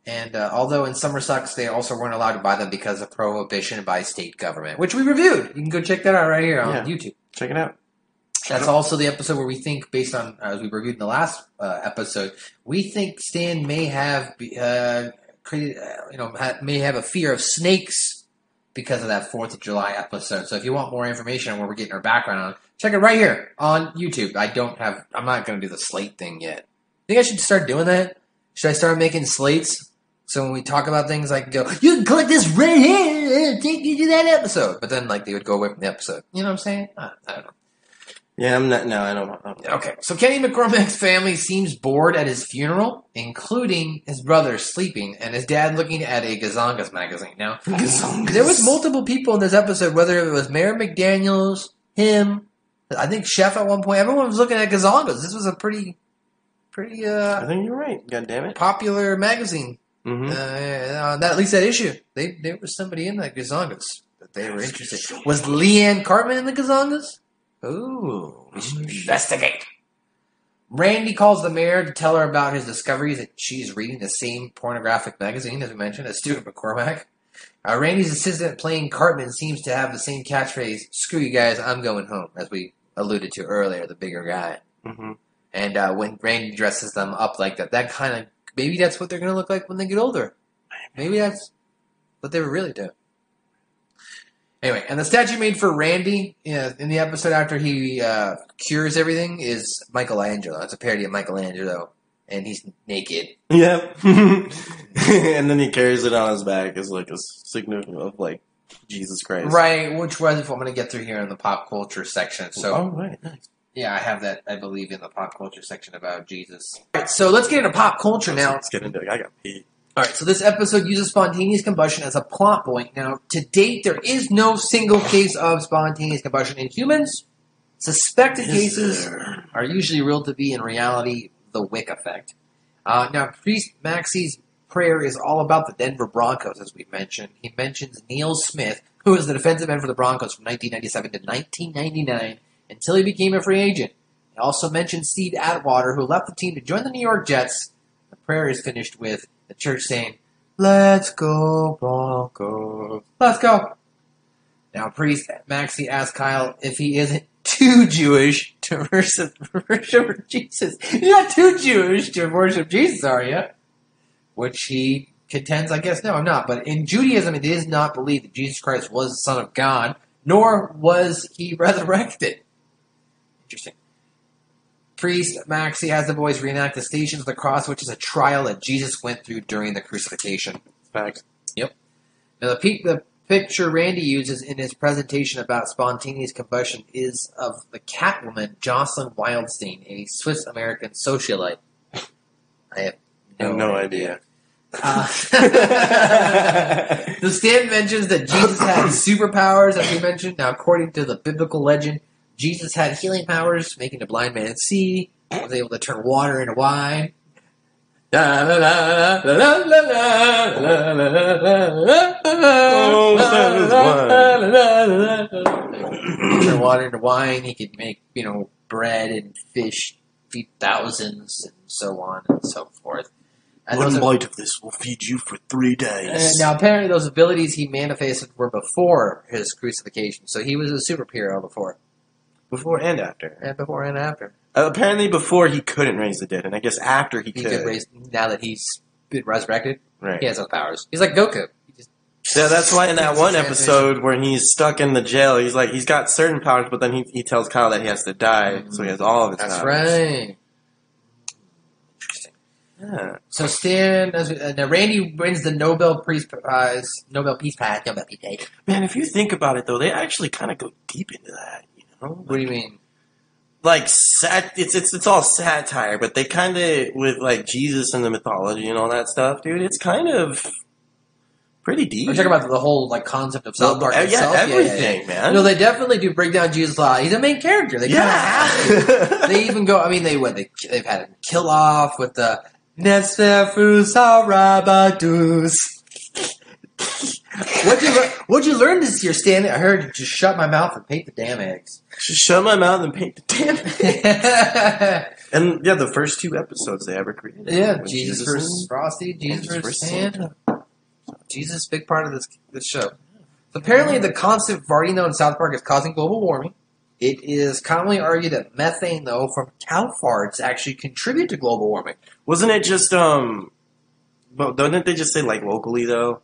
And uh, although in Summer Sucks, they also weren't allowed to buy them because of prohibition by state government, which we reviewed. You can go check that out right here on Yeah. YouTube. Check it out. That's also the episode where we think, based on as we reviewed in the last uh, episode, we think Stan may have uh, created, uh, you know, ha- may have a fear of snakes because of that Fourth of July episode. So if you want more information on where we're getting our background on, check it right here on YouTube. I don't have, I'm not going to do the slate thing yet. I Think I should start doing that? Should I start making slates? So when we talk about things, I can go, you can click this right here, and take you to that episode. But then, like, they would go away from the episode. You know what I'm saying? I, I don't know. Yeah, I'm not. No, I don't. I don't Okay, so Kenny McCormick's family seems bored at his funeral, including his brother sleeping and his dad looking at a Gazongas magazine. Now, there was multiple people in this episode, whether it was Mayor McDaniel's, him, I think Chef at one point. Everyone was looking at Gazongas. This was a pretty, pretty uh, I think you're right. God damn it. popular magazine. Mm-hmm. Uh, uh, that, at least that issue, they there was somebody in that Gazongas that they were interested. Was Liane Cartman in the Gazongas? Ooh, we should investigate. Randy calls the mayor to tell her about his discoveries that she's reading the same pornographic magazine, as we mentioned, as Stuart McCormick. Uh, Randy's assistant playing Cartman seems to have the same catchphrase, screw you guys, I'm going home, as we alluded to earlier, the bigger guy. Mm-hmm. And uh, when Randy dresses them up like that, that kind of, maybe that's what they're going to look like when they get older. Maybe that's what they were really doing. Anyway, and the statue made for Randy uh, in the episode after he uh, cures everything is Michelangelo. It's a parody of Michelangelo, and he's naked. Yep. (laughs) and then he carries it on his back as like a signal of like Jesus Christ. Right, which was if I'm going to get through here in the pop culture section. So, Oh, right. Nice. yeah, I have that, I believe, in the pop culture section about Jesus. All right, so let's get into pop culture now. Let's get into it. I got pee. All right, so this episode uses spontaneous combustion as a plot point. Now, to date, there is no single case of spontaneous combustion in humans. Suspected cases are usually ruled to be, in reality, the Wick effect. Uh, now, Priest Maxi's prayer is all about the Denver Broncos, as we mentioned. He mentions Neil Smith, who was the defensive end for the Broncos from 1997 to 1999 until he became a free agent. He also mentions Steve Atwater, who left the team to join the New York Jets. The prayer is finished with the church saying, Let's go, Broncos. Let's go. Now, Priest Maxi asks Kyle if he isn't too Jewish to (laughs) worship, worship Jesus. You're not too Jewish to worship Jesus, are you? Which he contends, I guess, no, I'm not. But in Judaism, it is not believed that Jesus Christ was the Son of God, nor was he (laughs) resurrected. Interesting. Priest Maxi has the boys reenact the Stations of the Cross, which is a trial that Jesus went through during the crucifixion. Facts. Yep. Now the, pe- the picture Randy uses in his presentation about spontaneous combustion is of the Catwoman Jocelyn Wildenstein, a Swiss American socialite. I have I no, have no idea. idea. Uh, (laughs) the stand mentions that Jesus had (coughs) superpowers, as we mentioned. Now, according to the biblical legend, Jesus had healing powers, making the blind man see, was able to turn water into wine. Turn water into wine. He could make, you know, bread and fish, feed thousands, and so on and so forth. And One those are- bite of this will feed you for three days. and now, apparently, those abilities he manifested were before his crucifixion, so he was a superhero before. Before and after. And before and after. Apparently, before he couldn't raise the dead, and I guess after he, He could. could raise now that he's been resurrected. Right. He has no powers. He's like Goku. Yeah, that's why in that (laughs) one episode where he's stuck in the jail, he's like he's got certain powers, but then he, he tells Kyle that he has to die, so he has all of his That's powers. right. Yeah. So Stan, as, uh, now Randy wins the Nobel Peace Prize. Nobel Peace Prize. Nobel Peace Prize. Man, if you think about it though, they actually kind of go deep into that. You know, What do you mean? Like sat it's it's it's all satire, but they kind of with like Jesus and the mythology and all that stuff, dude. It's kind of pretty deep. We're talking about the whole like concept of South Park yeah, itself. everything, man. No, they definitely do break down Jesus a lot. He's a main character. They kind of have to. (laughs) they even go. I mean, they what they they've had him kill off with the Nesfefus Harabadus. What'd you What'd you learn this year, Stan? I heard you just shut my mouth and paint the damn eggs. Just shut my mouth and paint the damn. (laughs) and yeah, the first two episodes they ever created. Yeah, With Jesus, versus Frosty, Jesus Jesus versus Santa. Jesus, big part of this this show. Apparently, the constant farting though in South Park is causing global warming. It is commonly argued that methane, though, from cow farts actually contribute to global warming. Wasn't it just um? But didn't they just say like locally though?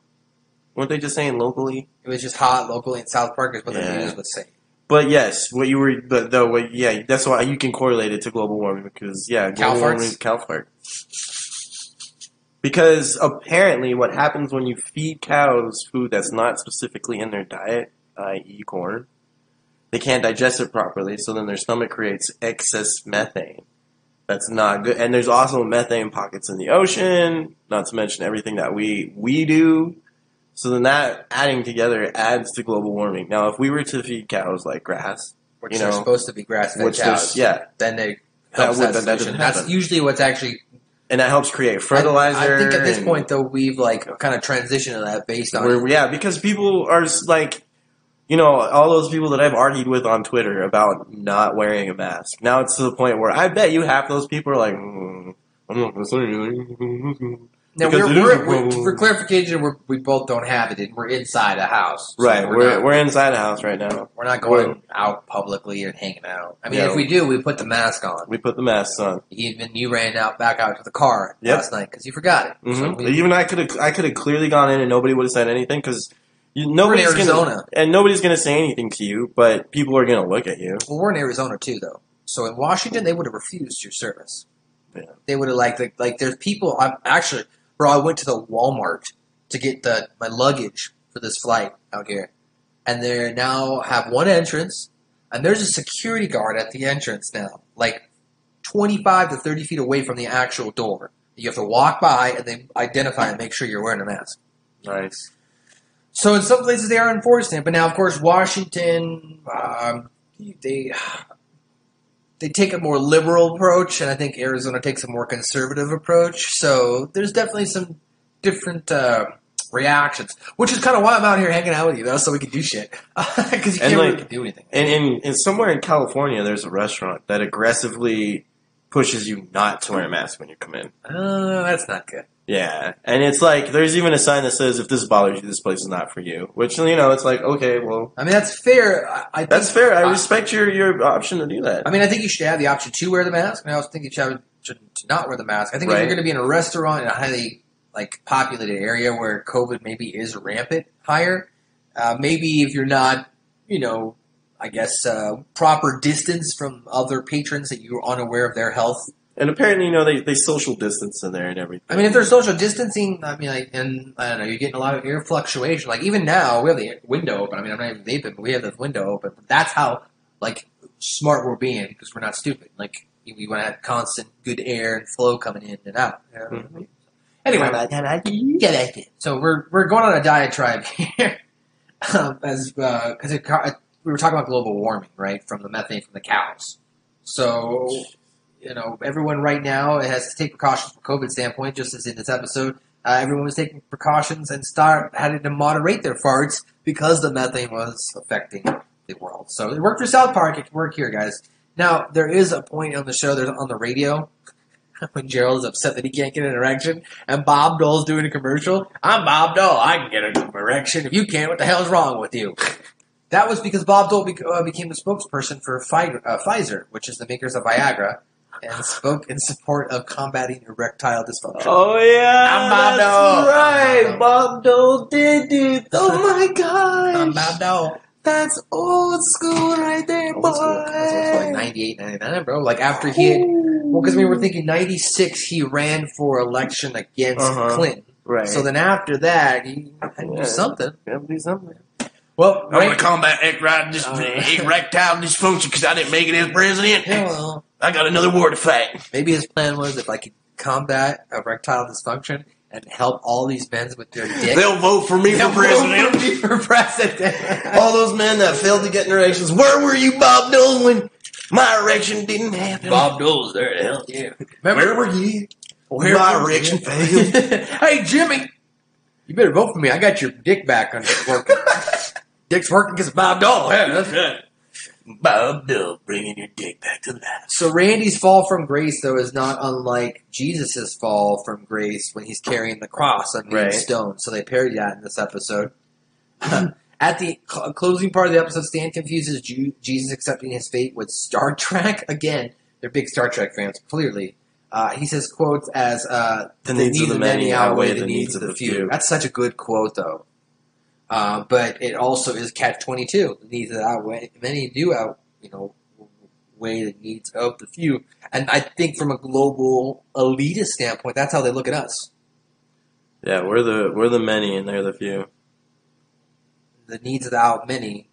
Weren't they just saying locally? It was just hot locally in South Park, is what the Yeah. news would say. But yes, what you were, but though, what, yeah, that's why you can correlate it to global warming because yeah, Cow global farts? warming, cow fart. Because apparently, what happens when you feed cows food that's not specifically in their diet, i.e., corn, they can't digest it properly, so then their stomach creates excess methane. That's not good. And there's also methane pockets in the ocean, not to mention everything that we we do. So then that adding together adds to global warming. Now, if we were to feed cows like grass, Which you they're supposed to be grass-fed cows. yeah, Then they That would- that, that. That's usually what's actually and that helps create fertilizer. I, I think at this point, though, we've like kind of transitioned to that based on yeah, because people are like, you know, all those people that I've argued with on Twitter about not wearing a mask. Now it's to the point where I bet you half those people are like, mm, I'm not going to say anything. (laughs) Now, Because we're, we're, we're- for clarification, we're, we both don't have it. and We're inside a house, So Right, We're, we're, not, we're inside a house right now. we're not going out publicly and hanging out. I mean, Yeah. if we do, we put the mask on. We put the mask on. Even you ran out back out to the car Yep. last night because you forgot it. hmm So we, Even I could have, I could have clearly gone in and nobody would have said anything because we're in nobody's Arizona. gonna, and nobody's gonna say anything to you, but people are gonna look at you. Well, we're in Arizona too, though. So in Washington, they would have refused your service. Yeah. They would have like like, like there's people. I'm actually, bro. I went to the Walmart to get the my luggage for this flight out here, and they now have one entrance, and there's a security guard at the entrance now, like 25 to 30 feet away from the actual door. You have to walk by and they identify and make sure you're wearing a mask. Nice. So in some places they are enforcing it, but now of course Washington, um, they they take a more liberal approach, and I think Arizona takes a more conservative approach. So there's definitely some different uh, reactions, which is kind of why I'm out here hanging out with you, though, so we can do shit (laughs) because you And, can't like, really do anything. And in, in somewhere in California, there's a restaurant that aggressively pushes you not to wear a mask when you come in. Uh, that's not good. Yeah, and it's like there's even a sign that says if this bothers you, this place is not for you. Which you know, it's like okay, well, I mean that's fair. I, I that's fair. I respect your your option to do that. I mean, I think you should have the option to wear the mask, and I also think you should, have, to not wear the mask. I think if you're going to be in a restaurant in a highly like populated area where COVID maybe is rampant higher, uh, maybe if you're not, you know, I guess uh, proper distance from other patrons that you're unaware of their health. And apparently, you know, they, they social distance in there and everything. I mean, if there's social distancing, I mean, like, and I don't know, you're getting a lot of air fluctuation. Like even now, we have the window open. I mean, I'm not even vaping, but we have the window open. But that's how like smart we're being because we're not stupid. Like we want to have constant good air and flow coming in and out. you know what I mean? Anyway, so we're we're going on a diatribe (laughs) here, um, as because it, we were talking about global warming, right, from the methane from the cows. So you know, everyone right now has to take precautions from COVID standpoint, just as in this episode. Uh, everyone was taking precautions and start having to moderate their farts because the methane was affecting the world. So it worked for South Park. It can work here, guys. Now there is a point on the show. There's on the radio (laughs) when Gerald is upset that he can't get an erection, and Bob Dole's doing a commercial. I'm Bob Dole. I can get an erection. If you can't, what the hell's wrong with you? That was because Bob Dole uh, became a spokesperson for uh, Pfizer, which is the makers of Viagra, and spoke in support of combating erectile dysfunction. Oh yeah, I'm that's right. Bob Dole did do. Oh my gosh, Bob Dole. that's old school right there, boy. Old school. That's old like 98, 99, bro. Like after he had, well, because we were thinking 96, he ran for election against Uh-huh. Clinton. Right. So then after that, he had to Yeah. do something. Gotta do something. Well, I'm right- gonna combat erectile dis- erectile dysfunction because I didn't make it as president. Yeah, well, I got another war to fight. maybe his plan was if I could combat erectile dysfunction and help all these men with their (laughs) dick. They'll vote for me they'll for president. vote for me for president. All those men that failed to get erections. Where were you, Bob Dole, when my erection didn't happen? Bob Dole's there to help you. Where were you? Where my were erection you? (laughs) failed. hey, Jimmy, you better vote for me. I got your dick back on it's working. (laughs) Dick's working because of Bob Dole. Yeah, that's right. Bob Dole bringing your dick back to life. So Randy's fall from grace, though, is not unlike Jesus' fall from grace when he's carrying the cross on Right. stoned. So they parody that in this episode. (clears throat) At the cl- closing part of the episode, Stan confuses Ju- Jesus accepting his fate with Star Trek. (laughs) Again, they're big Star Trek fans, clearly. Uh, he says quotes as uh, The needs of the many outweigh the needs of the few. That's such a good quote, though. Uh, but it also is catch twenty two. The needs the outweigh many do out, you know, weigh the needs of the few. And I think from a global elitist standpoint, that's how they look at us. Yeah, we're the we're the many and they're the few. The needs of the out many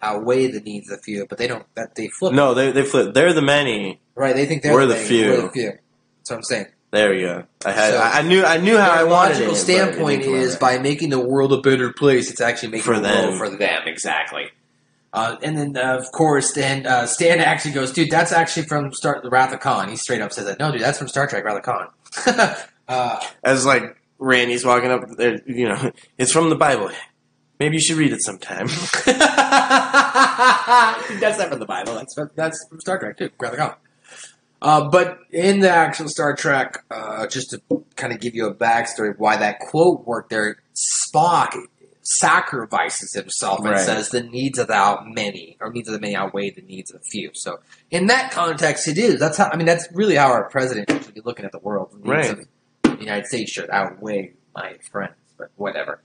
outweigh the needs of the few, but they don't. That they flip. No, they they flip. They're the many. right? They think they're We're the, the few. We're the few. That's what I'm saying. There we go. I had So, I, knew I knew how I wanted it. it standpoint didn't is by making the world a better place, it's actually making For the them. world for them. Exactly. Uh, and then, uh, of course, then uh, Stan actually goes, "Dude, that's actually from Star the Wrath of Khan." He straight up says that. No, dude, that's from Star Trek Wrath of Khan. (laughs) uh, as like Randy's walking up there, you know, (laughs) it's from the Bible. Maybe you should read it sometime. (laughs) that's not from the Bible. That's from, that's from Star Trek too. Wrath of Khan. Uh, but in the actual Star Trek, uh, just to kind of give you a backstory of why that quote worked there, Spock sacrifices himself and Right. says the needs of the many, or needs of the many outweigh the needs of the few. So in that context, it is. That's how. I mean, that's really how our president should be looking at the world. The needs Right. of the United States should outweigh my friends, but whatever.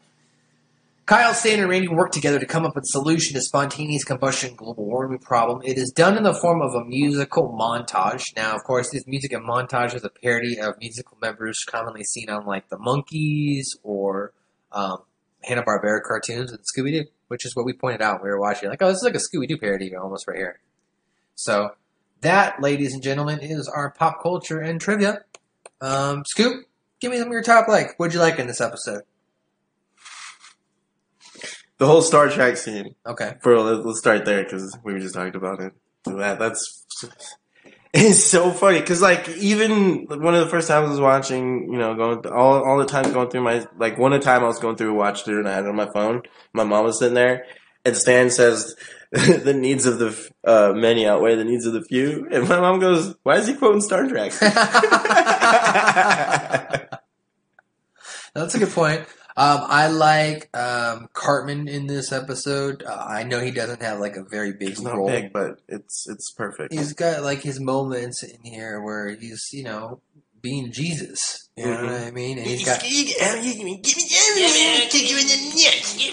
Kyle, Stan, and Randy work together to come up with a solution to spontaneous combustion global warming problem. It is done in the form of a musical montage. Now, of course, this music and montage is a parody of musical members commonly seen on like the Monkees or um, Hanna Barbera cartoons and Scooby Doo, which is what we pointed out when we were watching. Like, oh, this is like a Scooby Doo parody almost right here. So that, ladies and gentlemen, is our pop culture and trivia. Um, Scoop, give me some of your top like. What'd you like in this episode? The whole Star Trek scene. Okay. For let- let's start there because we were just talked about it. That that's it's so funny because like even one of the first times I was watching, you know, going all all the time going through my like one at a time I was going through a watch through and I had it on my phone. My mom was sitting there and Stan says. (laughs) the needs of the uh, many outweigh the needs of the few, and my mom goes, "Why is he quoting Star Trek?" (laughs) That's a good point. Um, I like um, Cartman in this episode. Uh, I know he doesn't have like a very big It's not role. big, but it's it's perfect. He's got like his moments in here where he's you know being Jesus. You know what Mhm. I mean? And he's got Give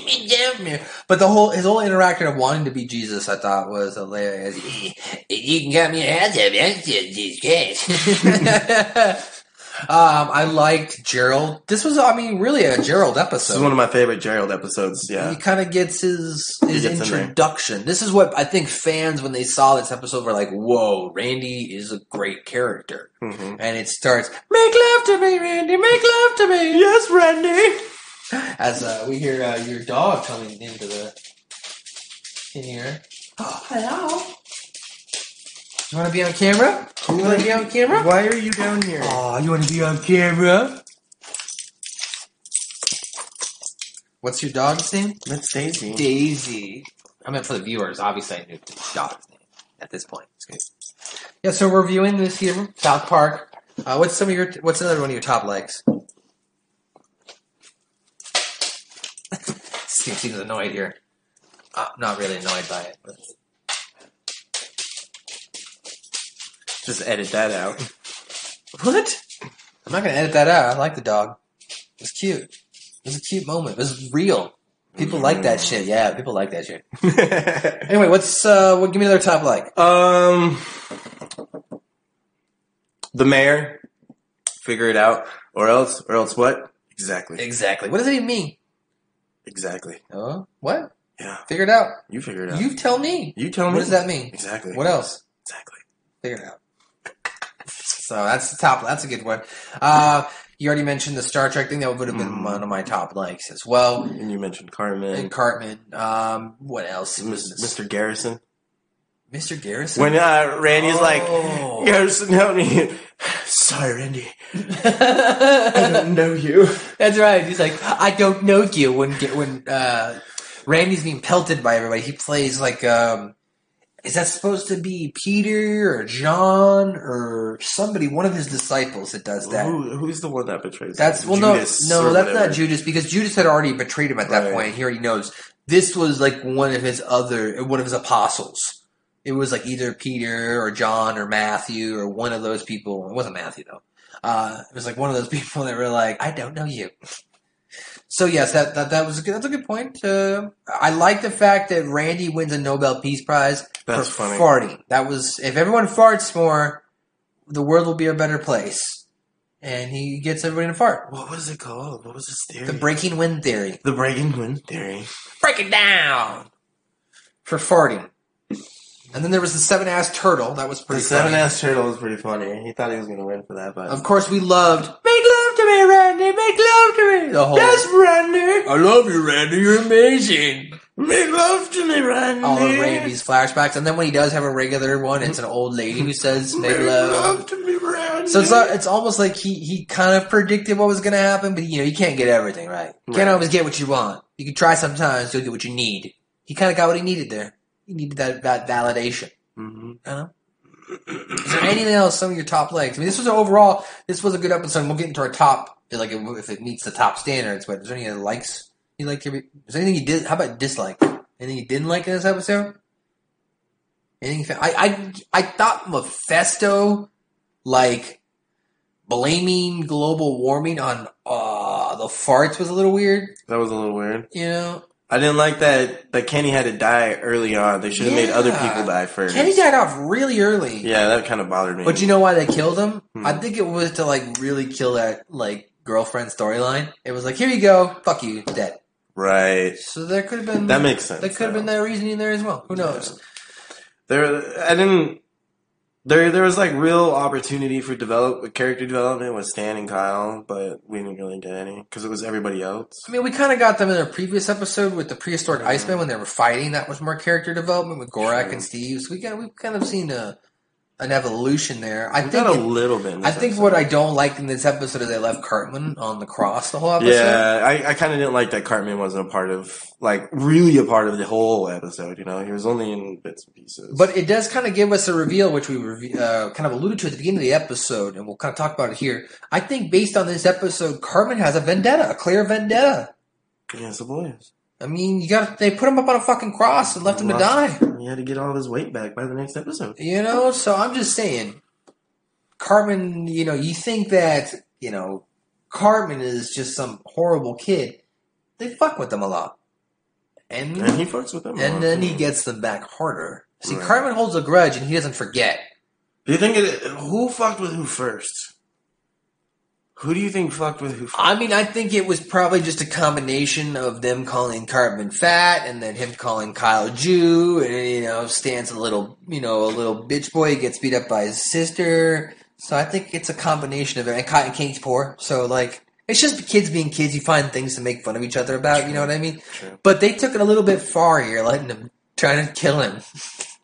me jam But the whole his whole interaction of wanting to be Jesus, I thought was hilarious. You can get me a hot tub, that's Jesus Christ. Um, I liked Gerald. This was, I mean, really a Gerald episode. This is one of my favorite Gerald episodes. Yeah, He kind of gets his his gets in introduction. This is what I think fans, when they saw this episode, were like, "Whoa, Randy is a great character." Mhm. And it starts, "Make love to me, Randy. Make love to me." Yes, Randy. As uh, we hear uh, your dog coming into the in here. Oh, hello. You want to be on camera? You want to be on camera? Why are you down here? Oh, you want to be on camera? What's your dog's name? That's Daisy. Daisy. I meant for the viewers. Obviously, I knew the dog's name at this point. It's good. Yeah, so we're viewing this here, South Park. Uh, what's some of your? What's another one of your top likes? (laughs) Steve seems annoyed here. uh, not really annoyed by it. But Just edit that out. what? I'm not gonna edit that out. I like the dog. It was cute. It was a cute moment. It was real. People like that shit. Yeah, people like that shit. (laughs) anyway, what's uh? What? Give me another top like. Um, the mayor, figure it out, or else, or else what? Exactly, Exactly. What does that even mean? exactly. Oh, what? Yeah, Figure it out. you figure it out. You tell me. You tell me. What does that mean? Exactly. What else? Exactly. Figure it out. So that's the top. That's a good one. Uh, you already mentioned the Star Trek thing. That would have been one of my top likes as well. And you mentioned Cartman. And Cartman. Um, what else? Mr. Garrison. Mr. Garrison. When uh, Randy's Oh. like, Garrison, help me. Sorry, Randy. (laughs) I don't know you. That's right. He's like, I don't know you. When when uh, Randy's being pelted by everybody, he plays like, um, is that supposed to be Peter or John or somebody, one of his disciples that does that? Who, who's the one that betrays? That's him? well, Judas no, no, that's whatever. not Judas because Judas had already betrayed him at that Right. point. He already knows this was like one of his other, one of his apostles. It was like either Peter or John or Matthew or one of those people. It wasn't Matthew though. Uh, it was like one of those (laughs) people that were like, "I don't know you." So yes, that that, that was a good, that's a good point. Uh, I like the fact that Randy wins a Nobel Peace Prize That's for funny. farting. That was if everyone farts more, the world will be a better place. And he gets everybody to fart. What was it called? What was this theory? The breaking wind theory. The breaking wind theory. Break it down for farting. And then there was the seven ass turtle. That was pretty. The seven ass turtle was pretty funny. He thought he was gonna win for that, but Of course, we loved "Make love to me, Randy. Make love to me." The whole yes, Randy. I love you, Randy. You're amazing. Make love to me, Randy. All of Randy's flashbacks, and then when he does have a regular one, it's an old lady who says "Make Make love." love to me, Randy. So it's not, it's almost like he he kind of predicted what was going to happen, but you know you can't get everything right. You can't always get what you want. You can try sometimes. You'll get what you need. He kind of got what he needed there. He needed that that validation. hmm I know. Is there anything else? Some of your top legs. I mean, this was overall. This was a good episode. We'll get into our top, like if it meets the top standards. But is there any other likes you like? To, is there anything you did? How about dislike? Anything you didn't like in this episode? Anything? I I I thought Mephisto, like blaming global warming on uh the farts was a little weird. That was a little weird. You know, I didn't like that that Kenny had to die early on. They should have made other people die first. Kenny died off really early. Yeah, that kind of bothered me. But you know why they killed him? Hmm. I think it was to like really kill that like girlfriend storyline. It was like, here you go, fuck you, dead. right? So there could have been That makes sense, There could have been that reasoning there as well. Who knows? There, I didn't. There, there was like real opportunity for develop character development with Stan and Kyle, but we didn't really get any because it was everybody else. I mean, we kind of got them in a previous episode with the prehistoric Iceman when they were fighting. That was more character development with Gorak and Steve. So we got we've kind of seen a an evolution there. I We think a little bit. I think episode. what I don't like in this episode is they left Cartman on the cross the whole episode. Yeah, I, I kind of didn't like that Cartman wasn't a part of, like, really a part of the whole episode. You know, he was only in bits and pieces. But it does kind of give us a reveal, which we uh, kind of alluded to at the beginning of the episode, and we'll kind of talk about it here. I think based on this episode, Cartman has a vendetta, a clear vendetta. yes, the boys. I mean, you got they put him up on a fucking cross and left him to die. He had to get all of his weight back by the next episode. You know, so I'm just saying, Cartman. You know, you think that you know Cartman is just some horrible kid. They fuck with them a lot, and And he fucks with them. and lot, then he gets them back harder. See, Right. Cartman holds a grudge and he doesn't forget. Do you think it? Who fucked with who first? Who do you think fucked with who? I mean, I think it was probably just a combination of them calling Cartman fat and then him calling Kyle Jew, and you know, Stan's a little, you know, a little bitch boy, he gets beat up by his sister. So I think it's a combination of it. And Cotton King's poor, so like, it's just kids being kids. You find things to make fun of each other about. You know what I mean? True. But they took it a little bit far here, letting him trying to kill him. (laughs)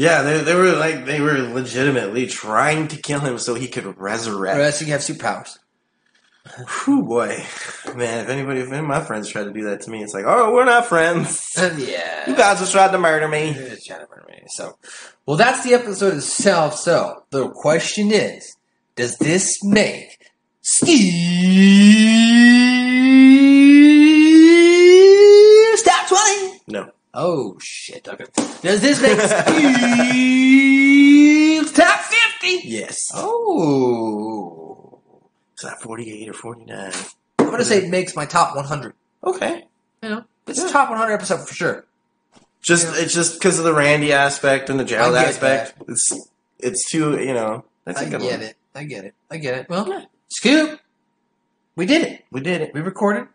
Yeah, they, they were like they were legitimately trying to kill him so he could resurrect. Or else you have superpowers. Whew, boy, man! If anybody, if any of my friends try to do that to me, it's like, oh, we're not friends. (laughs) yeah. You guys just tried to murder me. It's trying to murder me. So, well, that's the episode itself. So, the question is, does this make Steve Oh, Does this make Steve's (laughs) top 50? Yes. Oh. Is that 48 or 49? I'm going to say it makes my top 100. Okay. You know, it's a top 100 episode for sure. Just it's just because of the Randy aspect and the Gerald I get aspect. It's it's too you know. That's a I good get one. it. I get it. I get it. Well, Scoop, we did it. We did it. We recorded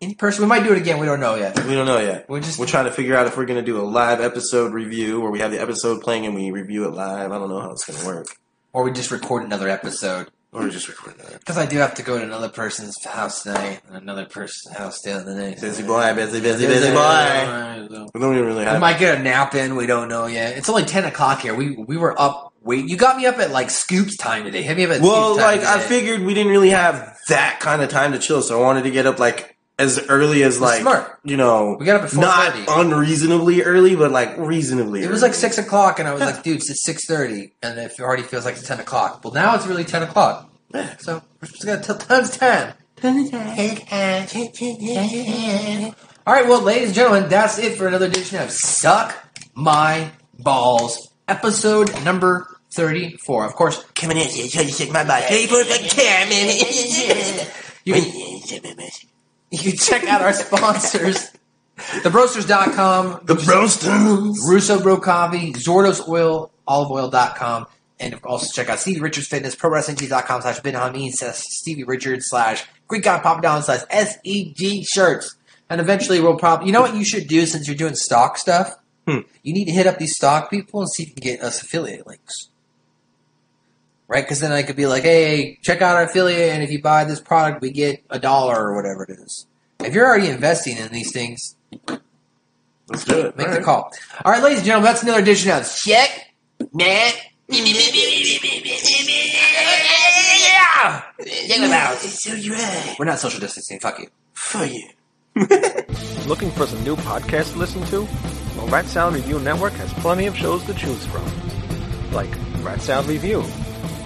in person. We might do it again. We don't know yet. We don't know yet. We're just we're trying to figure out if we're going to do a live episode review or we have the episode playing and we review it live. I don't know how it's going to work. Or we just record another episode. Or we just record another. Because I do have to go to another person's house tonight and another person's house the other night. Busy boy, busy, busy, busy boy. We don't even really We might get a nap in. We don't know yet. It's only ten o'clock here. We we were up. Wait, you got me up at like Scoop's time today. Hit me up at Well, like I figured we didn't really have that kind of time to chill, so I wanted to get up like as early as like smart. you know. We got up at not 4:30. unreasonably early, but like reasonably. It was like six o'clock, and I was like, "Dude, it's six thirty, and it already feels like it's ten o'clock." Well, now it's really ten o'clock. So we're just gonna tell times ten. All right, well, ladies and gentlemen, that's it for another edition of Suck My Balls, episode number thirty-four. Of course, coming in here, trying to shake my butt. Hey, perfect Carmen. you can, you can check out our sponsors. TheBroasters.com. The Broasters. Russo Bro Coffee, Zordos Oil, oliveoil.com. And also check out Stevie Richards Fitness, ProWrestlingTees.com slash Ben Hameen slash Stevie Richards slash Greek God Papa Down slash SEG shirts. And eventually we'll probably, you know what you should do since you're doing stock stuff? Hmm. You need to hit up these stock people and see if you can get us affiliate links. Right? Because then I could be like, hey, check out our affiliate, and if you buy this product, we get a dollar or whatever it is. If you're already investing in these things, Let's do it. Make All the right. call. All right, ladies and gentlemen, that's another edition of Check Man. We're not social distancing. Fuck you. Fuck you. (laughs) Looking for some new podcasts to listen to? Well, Rat Salad Review Network has plenty of shows to choose from. Like Rat Salad Review,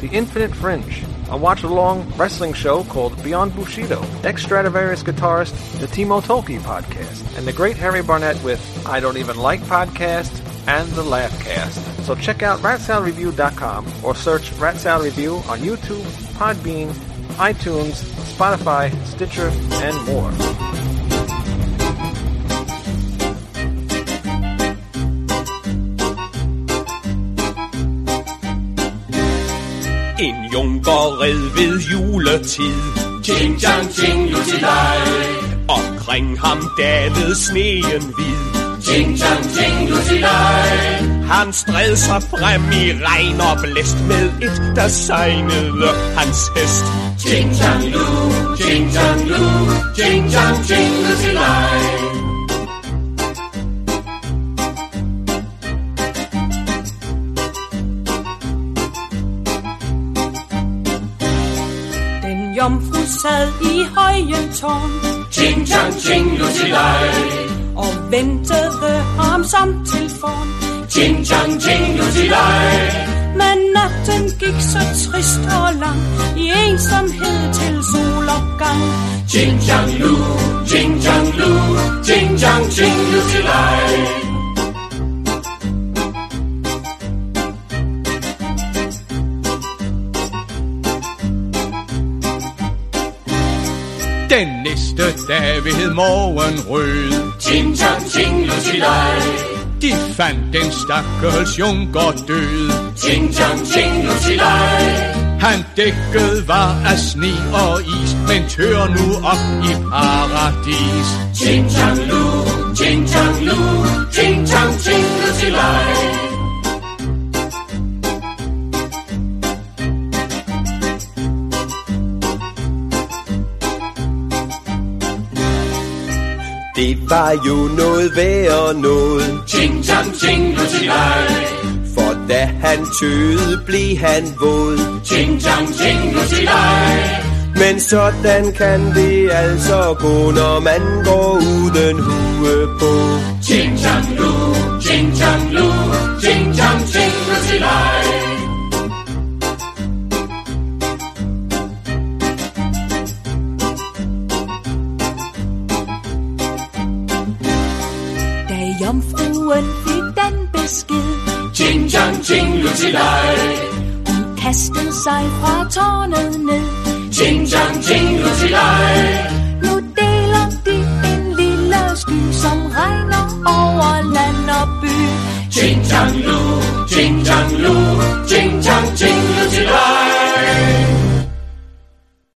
The Infinite Fringe. A watch-along wrestling show called Beyond Bushido. Ex Stratovarius guitarist, the Timo Tolkki podcast. And the great Harry Barnett with I Don't Even Like Podcasts and the Laughcast. So check out ratsaladreview.com or search Rat Review on YouTube, Podbean, iTunes, Spotify, Stitcher, and more. En junkerred ved juletid. Ching chang ching lutilej. Omkring ham dalede sneen hvid. Ching chang ching lutilej. Han stred sig frem i regn og blæst med et, der sejnede hans hest. Ching chang lu, ching chang lu, ching chang ching lutilej. Jomfru sad i højen tårn Ching chang ching lutilej. og ventede ham som til forn. Ching chang ching lutilej. Men natten gik så trist og lang i ensomhed til solopgang. Ching chang lu, ching chang lu, ching chang ching lutilej. Den næste dag ved morgen rød. Ting tang ting lusilej De fandt den stakkels junker død. Ting tang ting lusilej han dækket var af sne og is, men tør nu op i paradis. Ting tang lu, ting tang lu, ting tang ting lusilej. Det var jo noget værd og noget. Ching chang ching lutilej. For Da han tøede, blev han våd. Ching chang ching lusilej. Men sådan kan det altså gå, når man går uden hue på. Ching chang lu, ching chang lu, Jinglu til dig. Hun kastede sig fra tårnet ned. Jing jang jinglu til dig. Nu deler de en lille sky, som regner over land og by. Jing jang lu, jing jang lu, jing jang jinglu til dig.